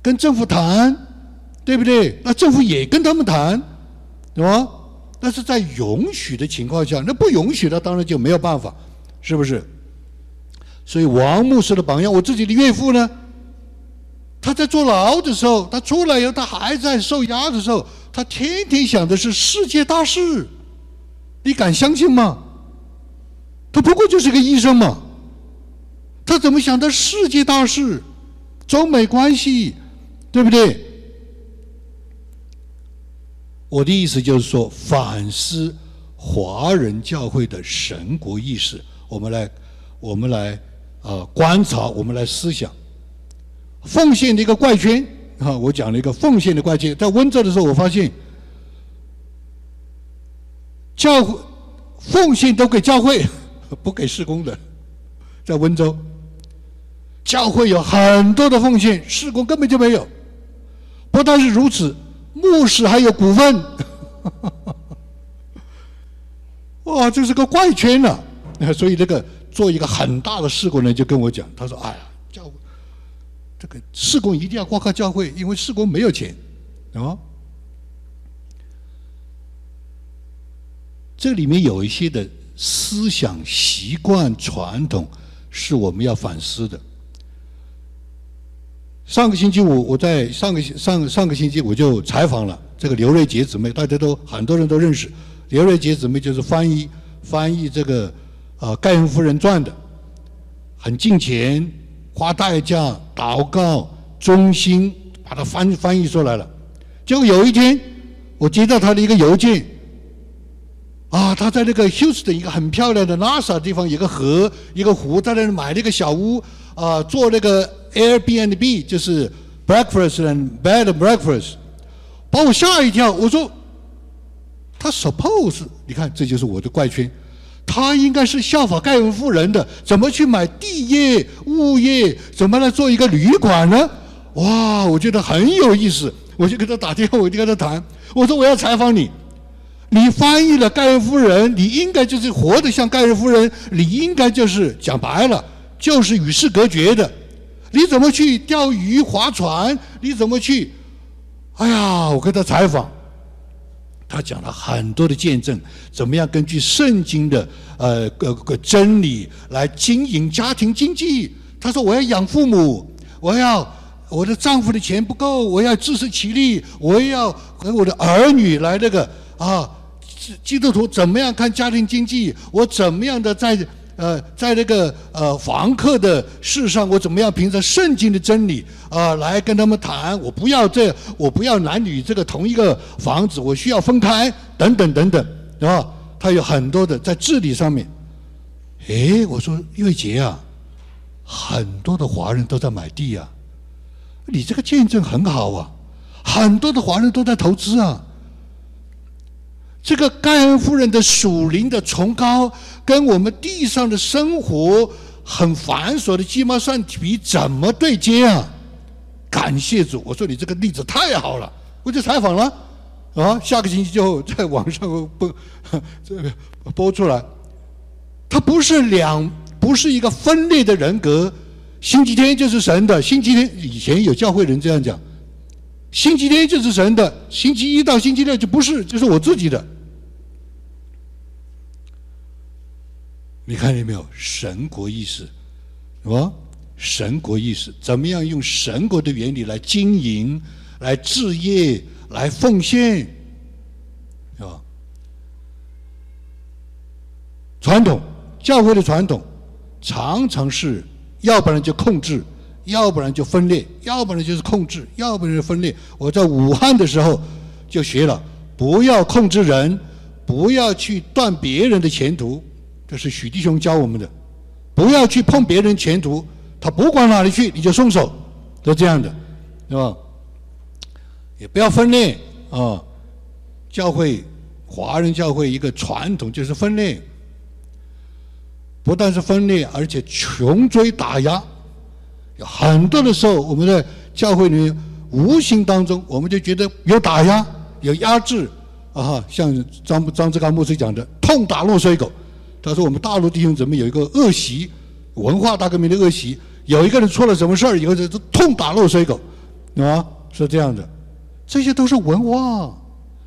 跟政府谈，对不对？那政府也跟他们谈，对吧？那是在允许的情况下，那不允许的当然就没有办法，是不是？所以王牧师的榜样，我自己的岳父呢，他在坐牢的时候，他出来以后，他还在受压的时候，他天天想的是世界大事，你敢相信吗？他不过就是个医生嘛，他怎么想的世界大事，中美关系，对不对？我的意思就是说，反思华人教会的神国意识，我们来，我们来，呃，观察，我们来思想，奉献的一个怪圈啊！我讲了一个奉献的怪圈，在温州的时候，我发现教会奉献都给教会，不给施工的，在温州，教会有很多的奉献，施工根本就没有。不但是如此。牧师还有股份，[laughs] 哇，这是个怪圈呐！[laughs] 所以这个做一个很大的事工呢就跟我讲，他说：“哎呀，教这个事工一定要挂靠教会，因为事工没有钱啊。”这里面有一些的思想习惯传统是我们要反思的。上个星期五，我在上个上上个星期我就采访了这个刘瑞杰姊妹，大家都很多人都认识。刘瑞杰姊妹就是翻译翻译这个呃《盖恩夫人传》的，很尽钱，花代价，祷告，忠心，把它翻翻译出来了。结果有一天，我接到他的一个邮件，啊，他在那个休斯顿一个很漂亮的 NASA 地方，有个河，一个湖，在那里买了一个小屋，啊，做那个。Airbnb 就是 breakfast and bed breakfast，把我吓一跳。我说，他 suppose 你看这就是我的怪圈，他应该是效法盖恩夫人的，怎么去买地业物业，怎么来做一个旅馆呢？哇，我觉得很有意思，我就跟他打电话，我就跟他谈，我说我要采访你，你翻译了盖恩夫人，你应该就是活得像盖恩夫人，你应该就是讲白了，就是与世隔绝的。你怎么去钓鱼、划船？你怎么去？哎呀，我跟他采访，他讲了很多的见证，怎么样根据圣经的呃个个真理来经营家庭经济？他说：“我要养父母，我要我的丈夫的钱不够，我要自食其力，我要和我的儿女来那个啊，基督徒怎么样看家庭经济？我怎么样的在？”呃，在那个呃房客的事上，我怎么样凭着圣经的真理啊来跟他们谈？我不要这，我不要男女这个同一个房子，我需要分开，等等等等，啊，他有很多的在治理上面。哎，我说岳杰啊，很多的华人都在买地啊，你这个见证很好啊，很多的华人都在投资啊。这个盖恩夫人的属灵的崇高，跟我们地上的生活很繁琐的鸡毛蒜皮怎么对接啊？感谢主！我说你这个例子太好了，我就采访了，啊，下个星期就在网上播，这个播出来。他不是两，不是一个分裂的人格。星期天就是神的，星期天以前有教会人这样讲，星期天就是神的，星期一到星期六就不是，就是我自己的。你看见没有？神国意识，是吧？神国意识怎么样用神国的原理来经营、来置业、来奉献，是吧？传统教会的传统常常是，要不然就控制，要不然就分裂，要不然就是控制，要不然就分裂。我在武汉的时候就学了，不要控制人，不要去断别人的前途，这是许弟兄教我们的。不要去碰别人前途，他不管哪里去，你就松手，都这样的，是吧？也不要分裂啊！教会，华人教会一个传统就是分裂。不但是分裂，而且穷追打压，有很多的时候，我们在教会里无形当中，我们就觉得有打压、有压制啊。像张张志刚牧师讲的“痛打落水狗”，他说我们大陆弟兄怎么有一个恶习，文化大革命的恶习，有一个人出了什么事儿以后就痛打落水狗，啊，是这样的，这些都是文化。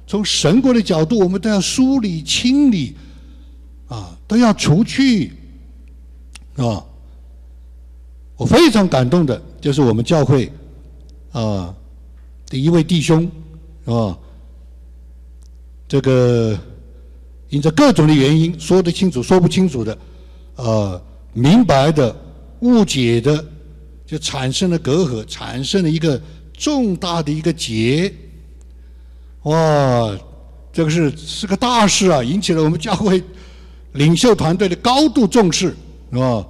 从神国的角度，我们都要梳理、清理，啊，都要除去。啊，我非常感动的，就是我们教会啊的一位弟兄啊，这个因着各种的原因，说得清楚、说不清楚的，呃，明白的、误解的，就产生了隔阂，产生了一个重大的一个结。哇，这个是是个大事啊，引起了我们教会领袖团队的高度重视。是吧？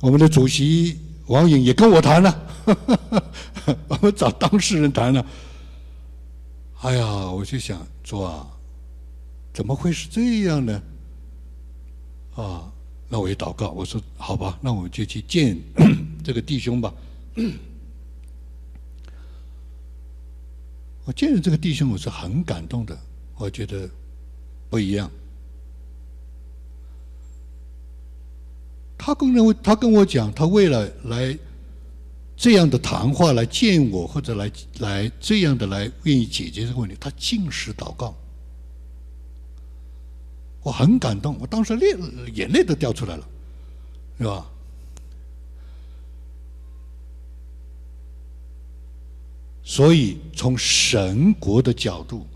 我们的主席王颖也跟我谈了，[laughs] 我们找当事人谈了。哎呀，我就想说啊，怎么会是这样呢？啊，那我也祷告，我说好吧，那我就去见 [coughs] 这个弟兄吧。[coughs] 我见了这个弟兄，我是很感动的，我觉得不一样。他跟认为，他跟我讲，他为了来这样的谈话来见我，或者来来这样的来愿意解决这个问题，他尽实祷告，我很感动，我当时泪眼泪都掉出来了，是吧？所以从神国的角度，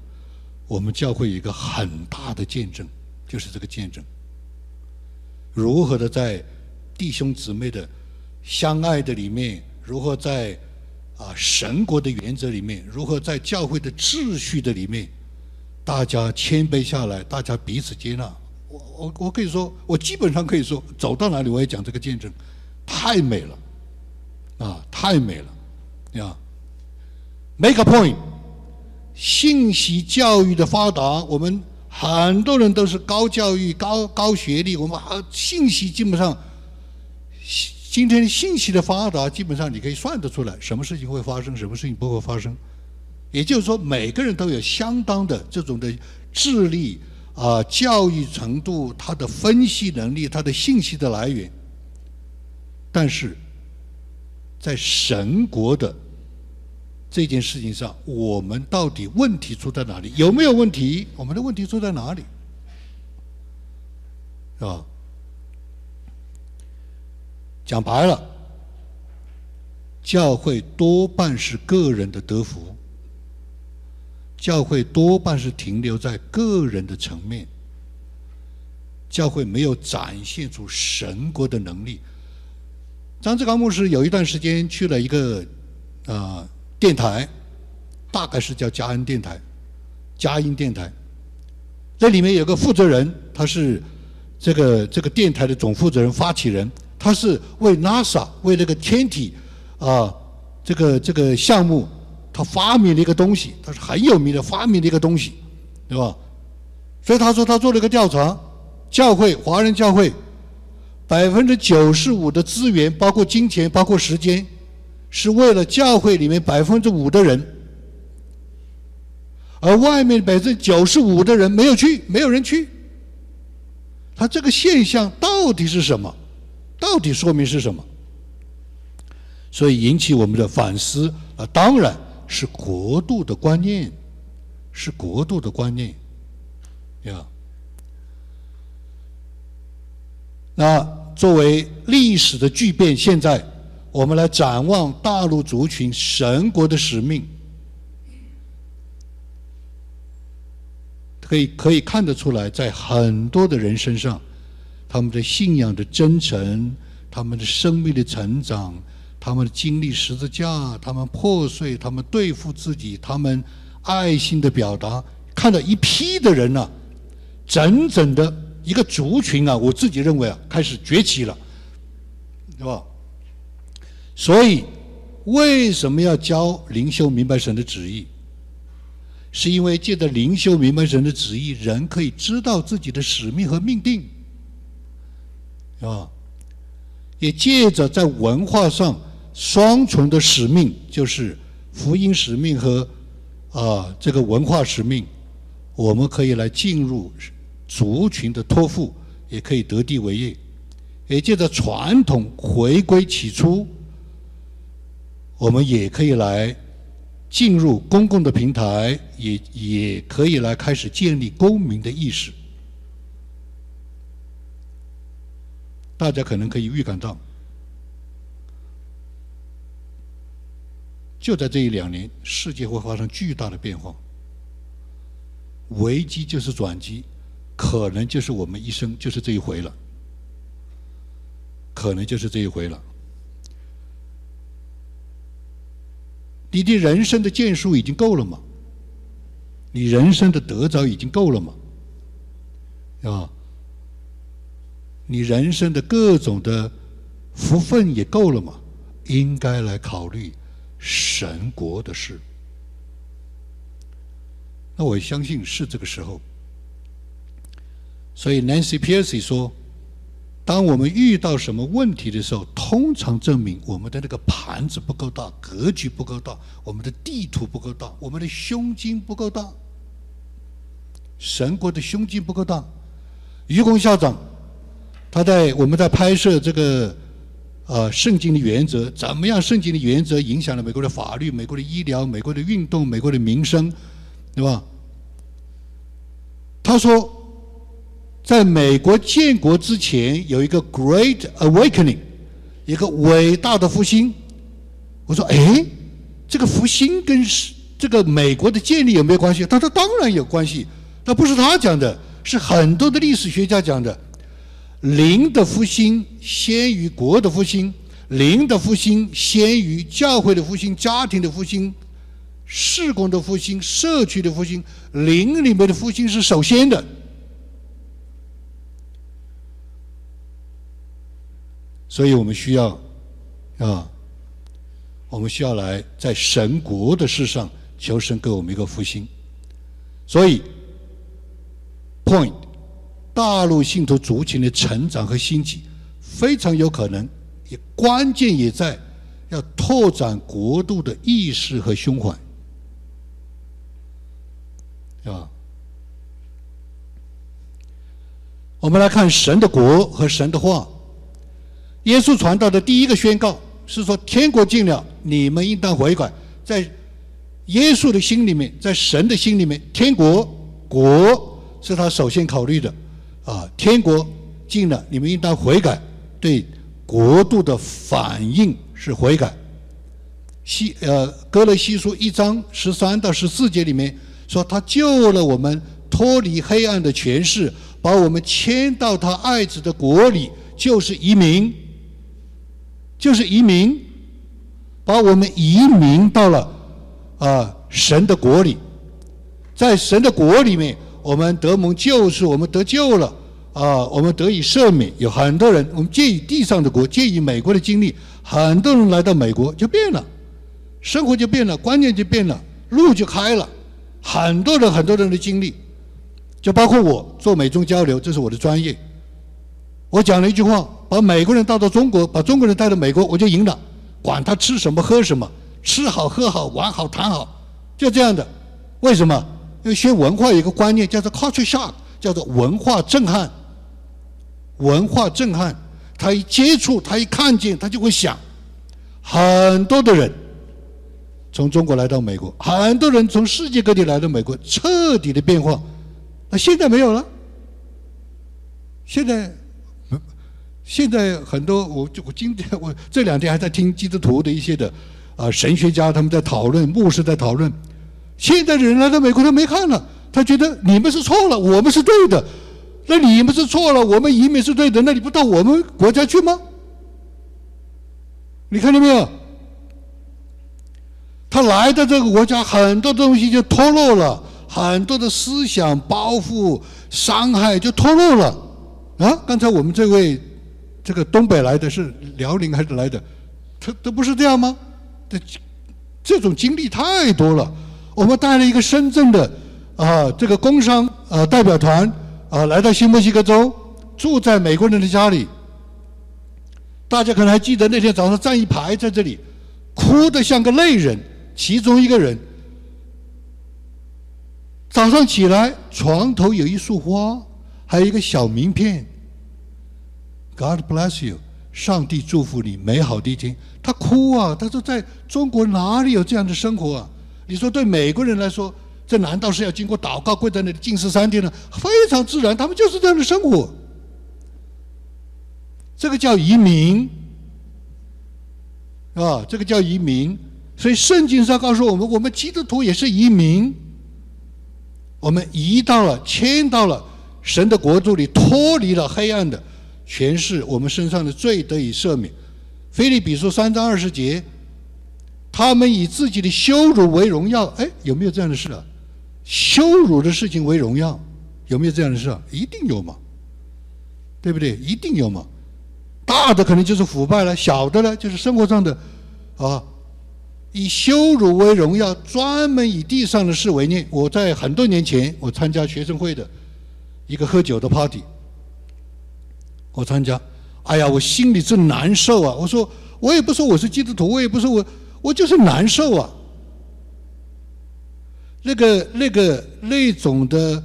我们教会有一个很大的见证，就是这个见证，如何的在。弟兄姊妹的相爱的里面，如何在啊神国的原则里面，如何在教会的秩序的里面，大家谦卑下来，大家彼此接纳。我我我可以说，我基本上可以说，走到哪里我也讲这个见证，太美了，啊，太美了，呀。Make a point，信息教育的发达，我们很多人都是高教育、高高学历，我们还信息基本上。今天信息的发达，基本上你可以算得出来，什么事情会发生，什么事情不会发生。也就是说，每个人都有相当的这种的智力啊，教育程度，他的分析能力，他的信息的来源。但是，在神国的这件事情上，我们到底问题出在哪里？有没有问题？我们的问题出在哪里？是吧？讲白了，教会多半是个人的德福，教会多半是停留在个人的层面，教会没有展现出神国的能力。张志刚牧师有一段时间去了一个啊电台，大概是叫嘉恩电台、嘉音电台，这里面有个负责人，他是这个这个电台的总负责人、发起人。他是为 NASA 为这个天体啊这个这个项目，他发明了一个东西，他是很有名的发明的一个东西，对吧？所以他说他做了一个调查，教会华人教会百分之九十五的资源，包括金钱，包括时间，是为了教会里面百分之五的人，而外面百分之九十五的人没有去，没有人去。他这个现象到底是什么？到底说明是什么？所以引起我们的反思啊，当然是国度的观念，是国度的观念，呀。那作为历史的巨变，现在我们来展望大陆族群神国的使命，可以可以看得出来，在很多的人身上，他们的信仰的真诚，他们的生命的成长，他们经历十字架，他们破碎，他们对付自己，他们爱心的表达，看到一批的人呢，整整的一个族群啊，我自己认为啊，开始崛起了，是吧？所以，为什么要教灵修明白神的旨意？是因为借着灵修明白神的旨意，人可以知道自己的使命和命定，啊，也借着在文化上双重的使命，就是福音使命和啊这个文化使命，我们可以来进入族群的托付，也可以得地为业，也借着传统回归起初。我们也可以来进入公共的平台，也也可以来开始建立公民的意识。大家可能可以预感到，就在这一两年，世界会发生巨大的变化。危机就是转机，可能就是我们一生就是这一回了，可能就是这一回了。你的人生的建树已经够了吗？你人生的得着已经够了吗？啊，你人生的各种的福分也够了吗？应该来考虑神国的事。那我相信是这个时候。所以 Nancy Pearcey 说。当我们遇到什么问题的时候，通常证明我们的那个盘子不够大，格局不够大，我们的地图不够大，我们的胸襟不够大。神国的胸襟不够大。愚公校长，他在我们在拍摄这个呃圣经的原则，怎么样？圣经的原则影响了美国的法律、美国的医疗、美国的运动、美国的民生，对吧？他说。在美国建国之前，有一个 Great Awakening，一个伟大的复兴。我说：“哎，这个复兴跟这个美国的建立有没有关系？”他说：“当然有关系。”那不是他讲的，是很多的历史学家讲的。灵的复兴先于国的复兴，灵的复兴先于教会的复兴、家庭的复兴、事工的复兴、社区的复兴。灵里面的复兴是首先的。所以我们需要啊，我们需要来在神国的事上求神给我们一个复兴。所以，point 大陆信徒族群的成长和兴起，非常有可能，也关键也在要拓展国度的意识和胸怀，是吧？我们来看神的国和神的话。耶稣传道的第一个宣告是说：“天国近了，你们应当悔改。”在耶稣的心里面，在神的心里面，天国国是他首先考虑的。啊，天国近了，你们应当悔改。对国度的反应是悔改。西呃，哥勒西书一章十三到十四节里面说：“他救了我们，脱离黑暗的权势，把我们迁到他爱子的国里，就是移民。”就是移民，把我们移民到了啊神的国里，在神的国里面，我们得蒙救赎，我们得救了啊，我们得以赦免。有很多人，我们介于地上的国，介于美国的经历，很多人来到美国就变了，生活就变了，观念就变了，路就开了。很多人，很多人的经历，就包括我做美中交流，这是我的专业。我讲了一句话。把美国人带到中国，把中国人带到美国，我就赢了。管他吃什么喝什么，吃好喝好玩好谈好，就这样的。为什么？因为学文化有一个观念叫做 culture shock，叫做文化震撼。文化震撼，他一接触，他一看见，他就会想。很多的人从中国来到美国，很多人从世界各地来到美国，彻底的变化。那现在没有了。现在。现在很多，我就我今天我这两天还在听基督徒的一些的啊神学家他们在讨论，牧师在讨论。现在的人来到美国，他没看了，他觉得你们是错了，我们是对的。那你们是错了，我们移民是对的，那你不到我们国家去吗？你看到没有？他来到这个国家，很多东西就脱落了，很多的思想包袱、伤害就脱落了。啊，刚才我们这位。这个东北来的是辽宁还是来的？他都不是这样吗？这这种经历太多了。我们带了一个深圳的啊，这个工商啊代表团啊来到新墨西哥州，住在美国人的家里。大家可能还记得那天早上站一排在这里，哭得像个泪人。其中一个人早上起来，床头有一束花，还有一个小名片。God bless you，上帝祝福你美好的一天。他哭啊，他说在中国哪里有这样的生活啊？你说对美国人来说，这难道是要经过祷告跪在那里禁食三天呢？非常自然，他们就是这样的生活。这个叫移民，啊，这个叫移民。所以圣经上告诉我们，我们基督徒也是移民。我们移到了，迁到了神的国度里，脱离了黑暗的。全是我们身上的罪得以赦免。菲利比书三章二十节，他们以自己的羞辱为荣耀。哎，有没有这样的事啊？羞辱的事情为荣耀，有没有这样的事啊？一定有嘛，对不对？一定有嘛。大的可能就是腐败了，小的呢就是生活上的啊，以羞辱为荣耀，专门以地上的事为念。我在很多年前，我参加学生会的一个喝酒的 party。我参加，哎呀，我心里真难受啊！我说，我也不说我是基督徒，我也不说我，我就是难受啊。那个、那个、那种的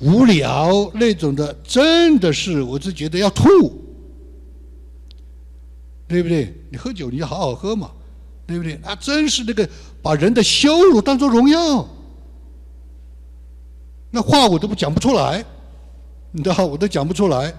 无聊，那种的，真的是，我是觉得要吐，对不对？你喝酒，你就好好喝嘛，对不对？啊，真是那个把人的羞辱当做荣耀，那话我都不讲不出来，你知道，我都讲不出来。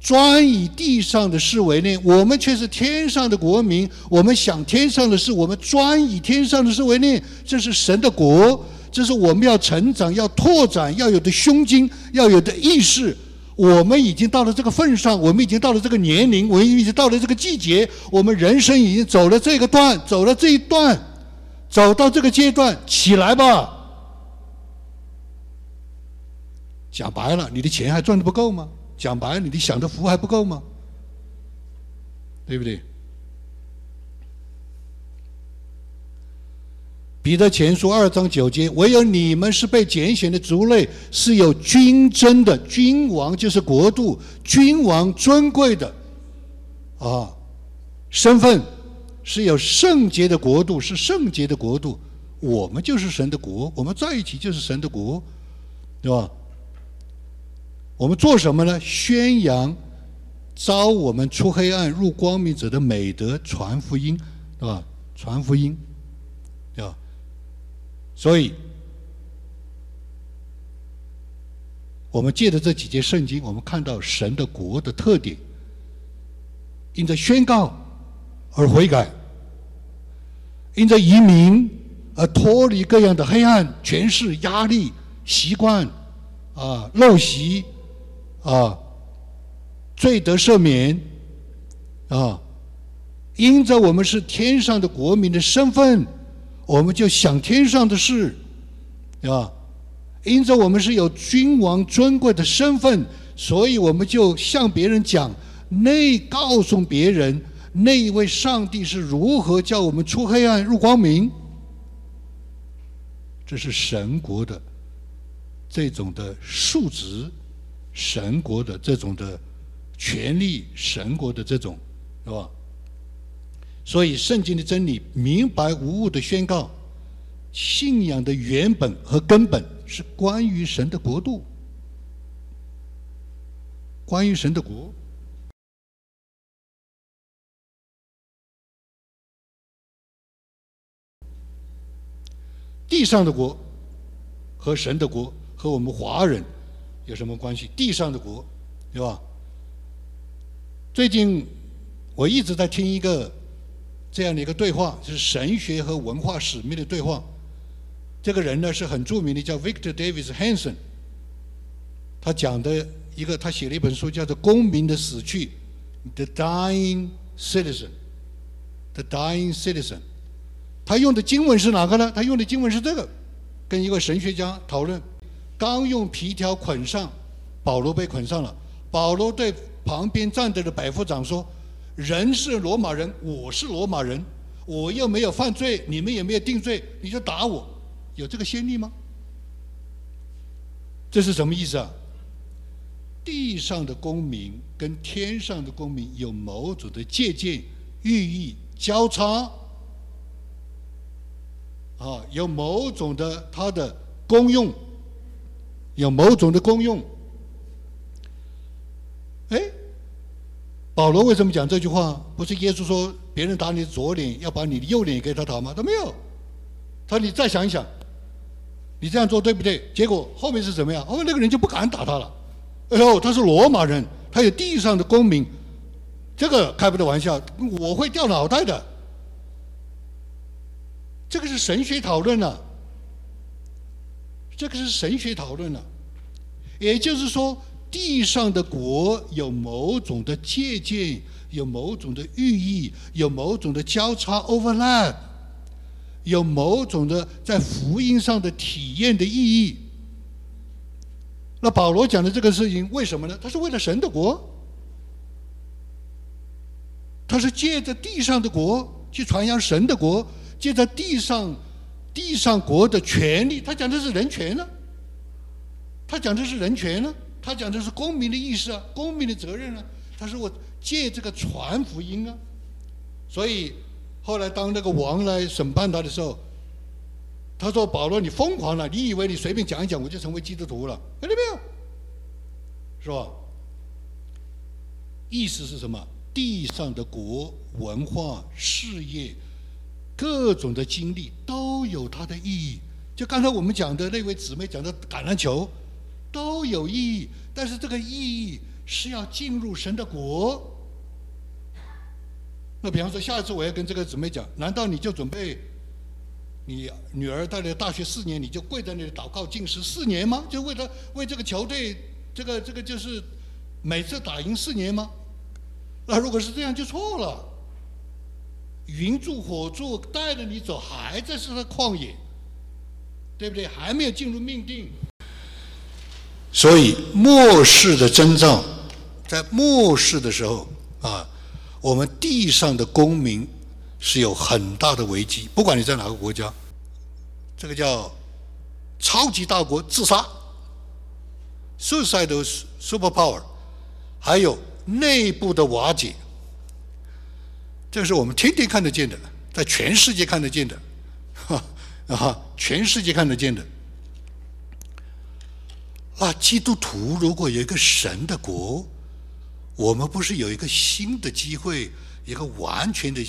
专以地上的事为念，我们却是天上的国民。我们想天上的事，我们专以天上的事为念。这是神的国，这是我们要成长、要拓展、要有的胸襟、要有的意识。我们已经到了这个份上，我们已经到了这个年龄，我们已经到了这个季节，我们人生已经走了这个段，走了这一段，走到这个阶段，起来吧！讲白了，你的钱还赚的不够吗？讲白了，你想的福还不够吗？对不对？彼得前书二章九节，唯有你们是被拣选的族类，是有君尊的君王，就是国度君王尊贵的啊身份，是有圣洁的国度，是圣洁的国度。我们就是神的国，我们在一起就是神的国，对吧？我们做什么呢？宣扬招我们出黑暗入光明者的美德，传福音，对吧？传福音，对吧？所以，我们借着这几节圣经，我们看到神的国的特点：因着宣告而悔改，因着移民而脱离各样的黑暗、权势、压力、习惯啊、陋习。啊，罪得赦免，啊，因着我们是天上的国民的身份，我们就想天上的事，啊，因着我们是有君王尊贵的身份，所以我们就向别人讲，那告诉别人那一位上帝是如何叫我们出黑暗入光明，这是神国的这种的数值。神国的这种的权利，神国的这种，是吧？所以圣经的真理明白无误的宣告，信仰的原本和根本是关于神的国度，关于神的国，地上的国和神的国和我们华人。有什么关系？地上的国，对吧？最近我一直在听一个这样的一个对话，就是神学和文化使命的对话。这个人呢是很著名的，叫 Victor Davis Hanson。他讲的一个，他写了一本书，叫做《公民的死去》，The Dying Citizen，The Dying Citizen。他用的经文是哪个呢？他用的经文是这个，跟一个神学家讨论，刚用皮条捆上，保罗被捆上了。保罗对旁边站着的百夫长说：“人是罗马人，我是罗马人，我又没有犯罪，你们也没有定罪，你就打我，有这个先例吗？”这是什么意思啊？地上的公民跟天上的公民有某种的借鉴、寓意、交叉，啊，有某种的它的功用，有某种的功用。哎，保罗为什么讲这句话？不是耶稣说别人打你的左脸，要把你的右脸也给他打吗？他没有，他说你再想一想，你这样做对不对？结果后面是怎么样？后面，那个人就不敢打他了。哎呦，他是罗马人，他有地上的公民，这个开不得玩笑，我会掉脑袋的。这个是神学讨论了，这个是神学讨论了，也就是说，地上的国有某种的借鉴，有某种的寓意，有某种的交叉 overlap，有某种的在福音上的体验的意义。那保罗讲的这个事情为什么呢？他是为了神的国，他是借着地上的国去传扬神的国，借着地上地上国的权利。他讲的是人权呢，他讲的是人权呢，他讲的是公民的意识啊，公民的责任啊。他说我借这个传福音啊，所以后来当那个王来审判他的时候。他说：“保罗，你疯狂了！你以为你随便讲一讲，我就成为基督徒了？看到没有？是吧？意思是什么？地上的国、文化、事业，各种的经历都有它的意义。就刚才我们讲的那位姊妹讲的橄榄球，都有意义。但是这个意义是要进入神的国。那比方说，下一次我要跟这个姊妹讲，难道你就准备？”你女儿到了大学四年，你就跪在那里祷告进食四年吗？就为了为这个球队，这个这个就是每次打赢四年吗？那如果是这样就错了。云柱火柱带着你走，还在是在旷野，对不对？还没有进入命定。所以末世的征兆，在末世的时候啊，我们地上的公民。是有很大的危机，不管你在哪个国家，这个叫超级大国自杀，suicide superpower，还有内部的瓦解，这是我们天天看得见的，在全世界看得见的，哈 [laughs] 啊，全世界看得见的。那基督徒如果有一个神的国，我们不是有一个新的机会，一个完全的。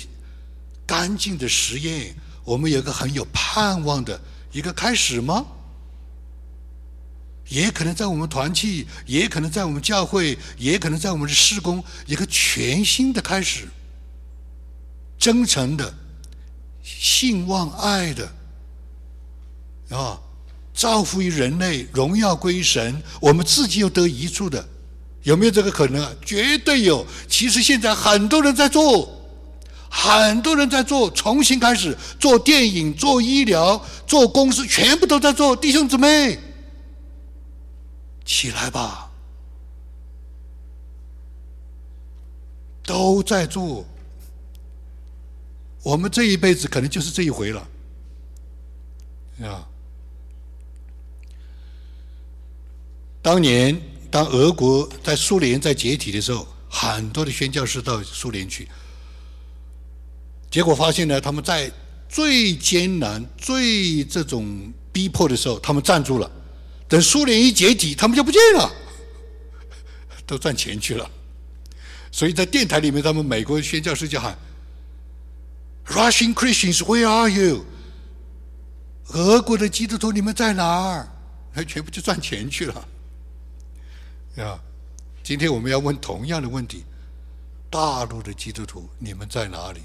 干净的实验，我们有个很有盼望的一个开始吗？也可能在我们团契，也可能在我们教会，也可能在我们的施工，一个全新的开始，真诚的、信望爱的啊，造福于人类，荣耀归神，我们自己又得益处的，有没有这个可能啊？绝对有。其实现在很多人在做。很多人在做，重新开始做电影、做医疗、做公司，全部都在做。弟兄姊妹，起来吧，都在做。我们这一辈子可能就是这一回了，啊！当年当俄国在苏联在解体的时候，很多的宣教士到苏联去。结果发现呢，他们在最艰难、最这种逼迫的时候，他们站住了。等苏联一解体，他们就不见了，[laughs] 都赚钱去了。所以在电台里面，他们美国宣教师就喊：“Russian Christians, where are you？” 俄国的基督徒，你们在哪儿？他全部就赚钱去了。啊，今天我们要问同样的问题：大陆的基督徒，你们在哪里？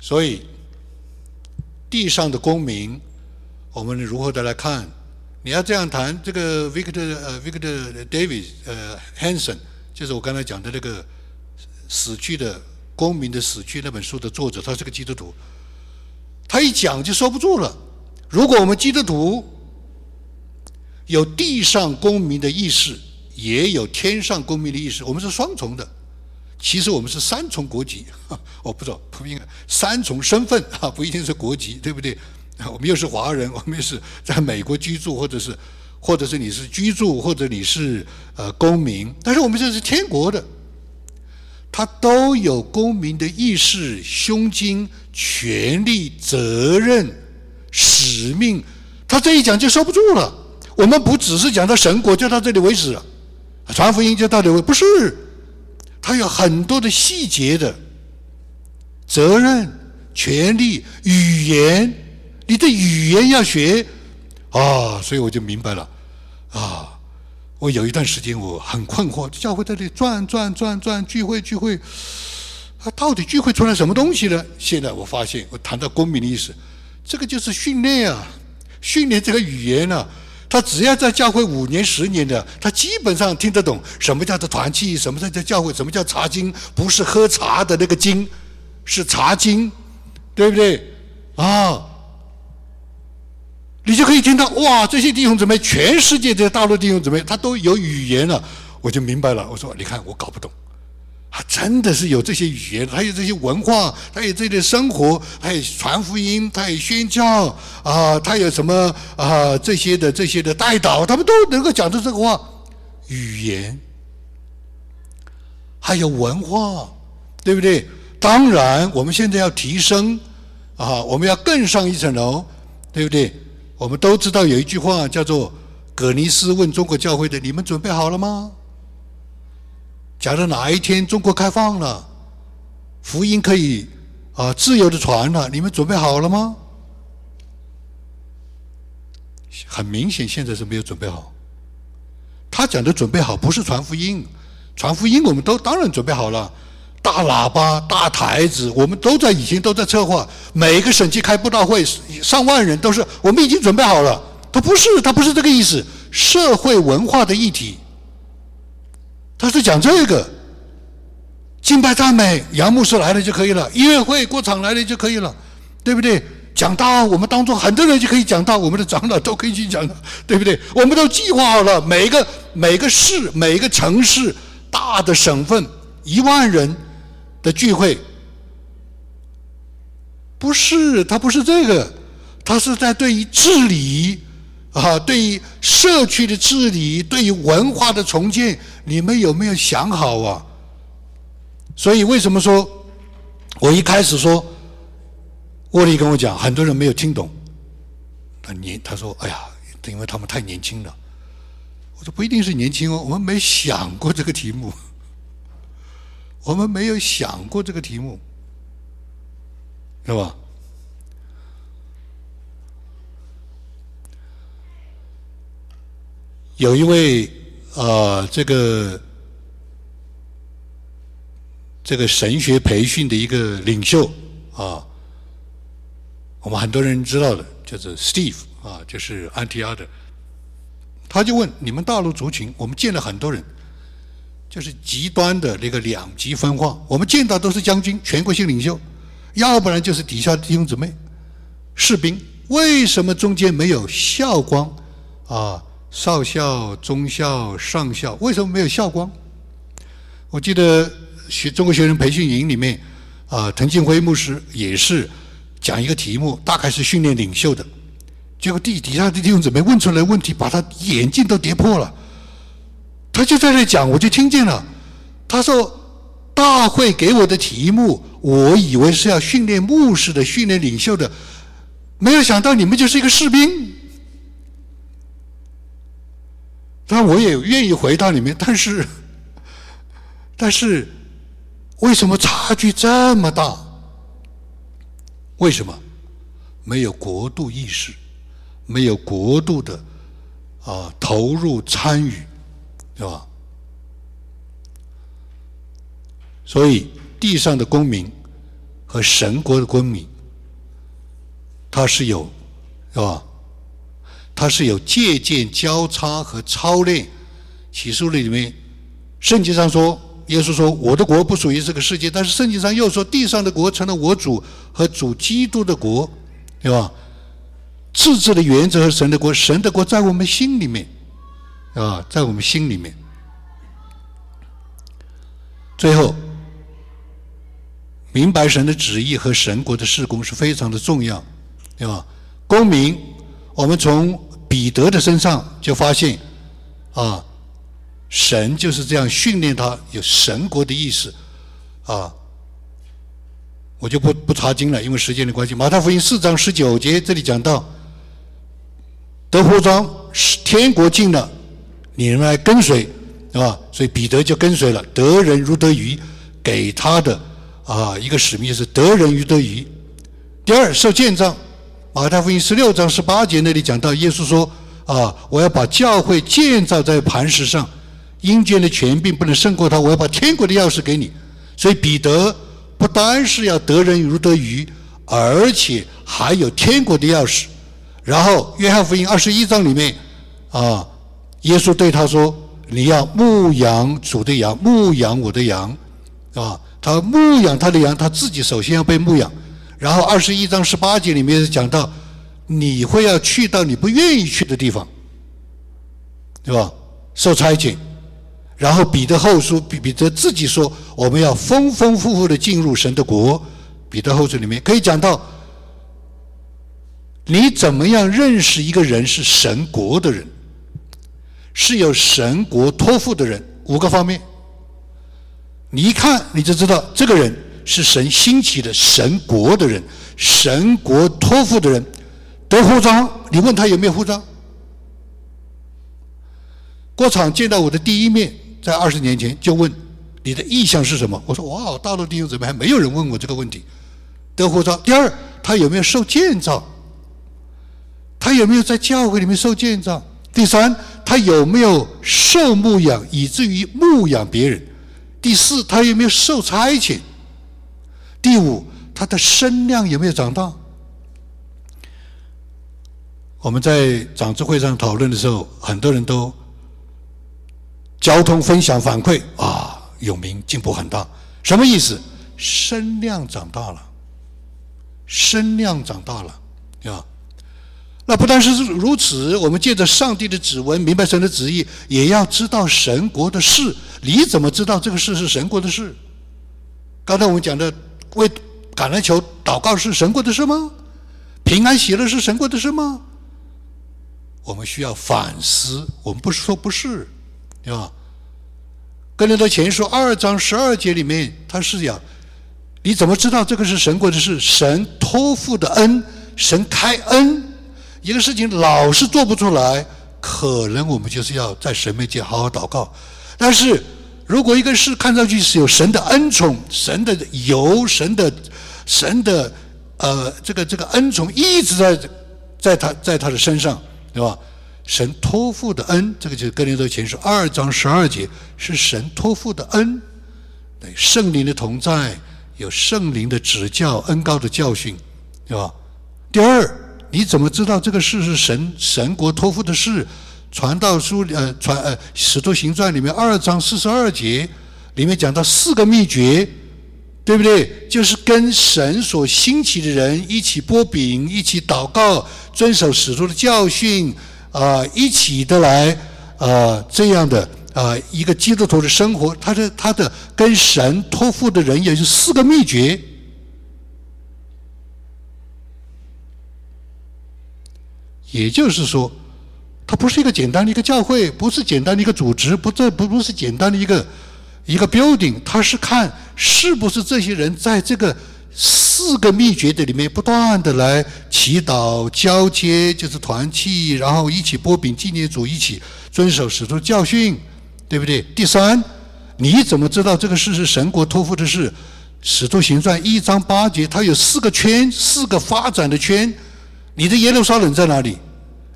所以，地上的公民，我们如何的来看？你要这样谈，这个 Victor 呃 Victor Davis 呃 Hanson，就是我刚才讲的那个死去的公民的死去那本书的作者，他是个基督徒，他一讲就收不住了。如果我们基督徒有地上公民的意识，也有天上公民的意识，我们是双重的。其实我们是三重国籍，我 [laughs] 不知道不应该三重身份啊，[laughs] 不一定是国籍，对不对？[laughs] 我们又是华人，我们又是在美国居住，或者是，或者是你是居住，或者你是呃公民，但是我们这是天国的，他都有公民的意识、胸襟、权利、责任、使命。他这一讲就收不住了。我们不只是讲到神国，就到这里为止了，传福音就到这里不是。他有很多的细节的责任、权利、语言，你的语言要学啊，所以我就明白了啊。我有一段时间我很困惑，教会这里转转转转，聚会聚会，啊，到底聚会出来什么东西呢？现在我发现，我谈到公民的意思，这个就是训练啊，训练这个语言啊。他只要在教会五年、十年的，他基本上听得懂什么叫做团契，什么叫做教会，什么叫茶经，不是喝茶的那个经，是茶经，对不对？啊，你就可以听到哇，这些弟兄姊妹，全世界的大陆弟兄姊妹，他都有语言了，我就明白了。我说，你看，我搞不懂。他真的是有这些语言，还有这些文化，他有这些生活，还有传福音，他有宣教啊，他有什么啊这些的这些的带导，他们都能够讲出这个话。语言，还有文化，对不对？当然，我们现在要提升啊，我们要更上一层楼，对不对？我们都知道有一句话叫做“葛尼斯问中国教会的：你们准备好了吗？”假如哪一天中国开放了，福音可以啊自由的传了，你们准备好了吗？很明显，现在是没有准备好。他讲的准备好不是传福音，传福音我们都当然准备好了，大喇叭、大台子，我们都在以前都在策划，每一个省级开布道会，上万人都是我们已经准备好了。他不是，他不是这个意思，社会文化的议题。他是讲这个，敬拜赞美，杨牧师来了就可以了；音乐会过场来了就可以了，对不对？讲道，我们当中很多人就可以讲道，我们的长老都可以去讲，对不对？[laughs] 我们都计划好了，每一个每个市、每一个城市、大的省份，一万人的聚会，不是他不是这个，他是在对于治理。啊，对于社区的治理，对于文化的重建，你们有没有想好啊？所以为什么说，我一开始说，沃利跟我讲，很多人没有听懂。他年他说，哎呀，因为他们太年轻了。我说不一定是年轻哦，我们没想过这个题目，我们没有想过这个题目，是吧？有一位啊，这个这个神学培训的一个领袖啊，我们很多人知道的，就是 Steve 啊，就是安提阿的。他就问你们大陆族群，我们见了很多人，就是极端的那个两极分化。我们见到都是将军、全国性领袖，要不然就是底下的弟兄姊妹、士兵。为什么中间没有校光啊？少校、中校、上校，为什么没有校光？我记得学中国学生培训营里面，啊，滕庆辉牧师也是讲一个题目，大概是训练领袖的。结果地底下的弟兄姊妹问出来问题，把他眼镜都跌破了。他就在那讲，我就听见了。他说：“大会给我的题目，我以为是要训练牧师的、训练领袖的，没有想到你们就是一个士兵。”但我也愿意回到里面，但是，但是，为什么差距这么大？为什么没有国度意识，没有国度的啊投入参与，对吧？所以地上的公民和神国的公民，他是有，是吧？他是有借鉴、交叉和操练。启示录里面，圣经上说，耶稣说：“我的国不属于这个世界。”但是圣经上又说：“地上的国成了我主和主基督的国，对吧？”自治的原则和神的国，神的国在我们心里面，啊，在我们心里面。最后，明白神的旨意和神国的事工是非常的重要，对吧？公民，我们从彼得的身上就发现，啊。神就是这样训练他有神国的意识，啊，我就不不查经了，因为时间的关系。马太福音四章十九节这里讲到，德福庄是天国近了，你们来跟随，对吧？所以彼得就跟随了。得人如得鱼，给他的啊一个使命是得人如得鱼。第二受建造，马太福音十六章十八节那里讲到，耶稣说啊，我要把教会建造在磐石上。阴间的权柄不能胜过他，我要把天国的钥匙给你。所以彼得不单是要得人如得鱼，而且还有天国的钥匙。然后约翰福音二十一章里面，啊，耶稣对他说：“你要牧养主的羊，牧养我的羊。”啊，他牧养他的羊，他自己首先要被牧养。然后二十一章十八节里面讲到，你会要去到你不愿意去的地方，对吧？受差遣。然后彼得后书，彼彼得自己说，我们要丰丰富富的进入神的国。彼得后书里面可以讲到，你怎么样认识一个人是神国的人，是有神国托付的人，五个方面。你一看你就知道，这个人是神兴起的神国的人，神国托付的人。得护照，你问他有没有护照？过场见到我的第一面。在二十年前就问你的意向是什么？我说哇，大陆弟兄姊妹还没有人问我这个问题。得护照。第二，他有没有受建造？他有没有在教会里面受建造？第三，他有没有受牧养，以至于牧养别人？第四，他有没有受差遣？第五，他的身量有没有长大？我们在长智会上讨论的时候，很多人都。交通分享反馈啊，永明进步很大，什么意思？身量长大了，身量长大了，对吧？那不但是如此，我们借着上帝的指纹，明白神的旨意，也要知道神国的事。你怎么知道这个事是神国的事？刚才我们讲的为橄榄球祷告是神国的事吗？平安喜乐是神国的事吗？我们需要反思。我们不是说不是。对吧？跟林的前书二章十二节里面，他是讲，你怎么知道这个是神国的事？神托付的恩，神开恩，一个事情老是做不出来，可能我们就是要在神面前好好祷告。但是如果一个事看上去是有神的恩宠、神的油、神的神的呃这个这个恩宠一直在在他在他的身上，对吧？神托付的恩，这个就是《哥林多前书》二章十二节，是神托付的恩，对圣灵的同在，有圣灵的指教、恩高的教训，对吧？第二，你怎么知道这个事是神神国托付的事？传道书呃传呃《使徒行传》里面二章四十二节里面讲到四个秘诀，对不对？就是跟神所兴起的人一起剥饼，一起祷告，遵守使徒的教训。啊，一起的来，啊，这样的啊，一个基督徒的生活，他的他的跟神托付的人，也是四个秘诀。也就是说，它不是一个简单的一个教会，不是简单的一个组织，不这不不是简单的一个一个 building，它是看是不是这些人在这个。四个秘诀的里面，不断的来祈祷、交接，就是团契，然后一起波饼纪念主，一起遵守使徒教训，对不对？第三，你怎么知道这个事是神国托付的事？使徒行传一章八节，它有四个圈，四个发展的圈。你的耶路撒冷在哪里？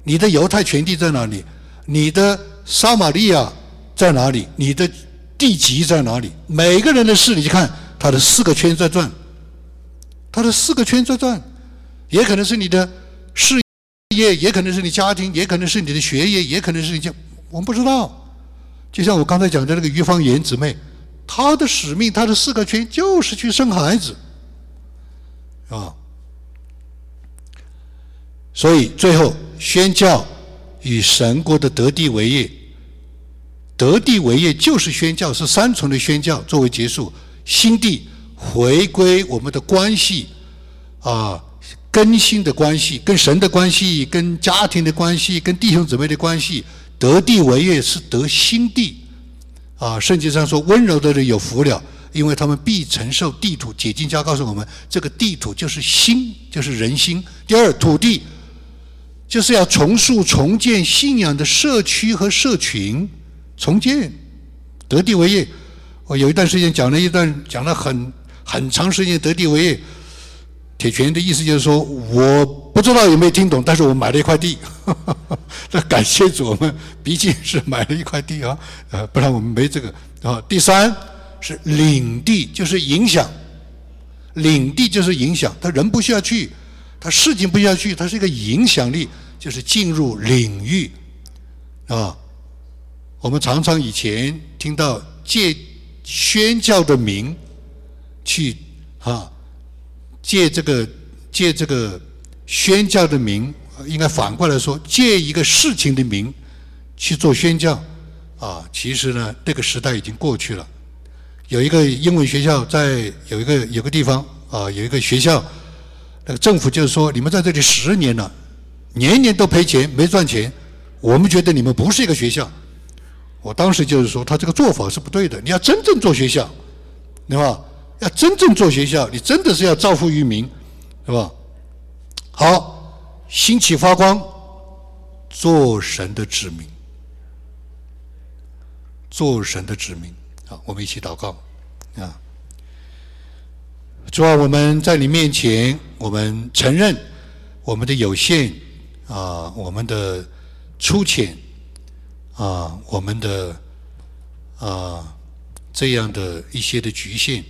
你的犹太全地在哪里？你的撒玛利亚在哪里？你的地级在哪里？每个人的事，你去看他的四个圈在转，他的四个圈在转，也可能是你的事业，也可能是你家庭，也可能是你的学业，也可能是你家，我们不知道。就像我刚才讲的那个于芳妍姊妹，她的使命，她的四个圈就是去生孩子，啊。所以最后宣教与神国的得地为业，得地为业就是宣教，是三重的宣教作为结束，心地回归我们的关系，啊，更新的关系，跟神的关系，跟家庭的关系，跟弟兄姊妹的关系，得地为业是得心地，啊，圣经上说温柔的人有福了，因为他们必承受地土。解经家告诉我们，这个地土就是心，就是人心。第二，土地。就是要重塑、重建信仰的社区和社群，重建，得地为业。我有一段时间讲了一段，讲了很很长时间，得地为业。铁拳的意思就是说，我不知道有没有听懂，但是我买了一块地。[laughs] 那感谢主，我们毕竟是买了一块地啊，呃，不然我们没这个啊。第三是领地，就是影响，领地就是影响，他人不需要去，他事情不需要去，他是一个影响力。就是进入领域，啊，我们常常以前听到借宣教的名去啊，借这个借这个宣教的名，应该反过来说，借一个事情的名去做宣教，啊，其实呢，这个时代已经过去了。有一个英文学校在有一个有个地方啊，有一个学校，那个政府就是说，你们在这里十年了。年年都赔钱，没赚钱，我们觉得你们不是一个学校。我当时就是说，他这个做法是不对的。你要真正做学校，对吧？要真正做学校，你真的是要造福于民，是吧？好，兴起发光，做神的子民，做神的子民。好，我们一起祷告啊！主啊，我们在你面前，我们承认我们的有限。啊，我们的粗浅，啊，我们的啊这样的一些的局限，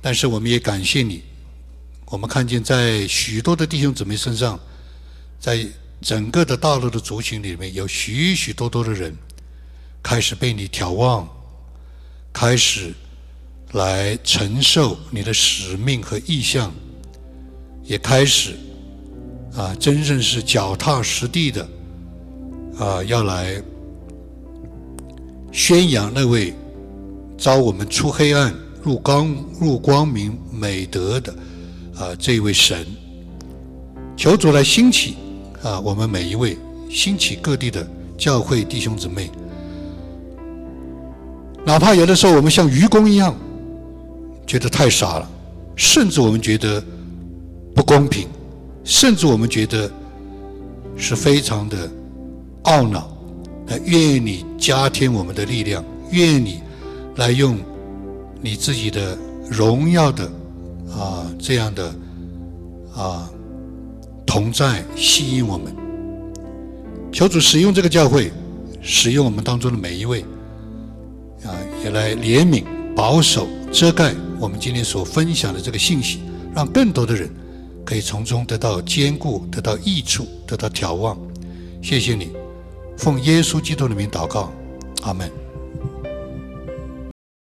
但是我们也感谢你，我们看见在许多的弟兄姊妹身上，在整个的大陆的族群里面有许许多多的人开始被你眺望，开始来承受你的使命和意向，也开始。啊，真正是脚踏实地的，啊，要来宣扬那位招我们出黑暗入光入光明美德的啊这位神，求主来兴起啊我们每一位兴起各地的教会弟兄姊妹，哪怕有的时候我们像愚公一样觉得太傻了，甚至我们觉得不公平。甚至我们觉得是非常的懊恼，那愿你加添我们的力量，愿你来用你自己的荣耀的啊这样的啊同在吸引我们，求主使用这个教会，使用我们当中的每一位啊，也来怜悯、保守、遮盖我们今天所分享的这个信息，让更多的人。可以从中得到坚固，得到益处，得到眺望。谢谢你，奉耶稣基督的名祷告，阿门。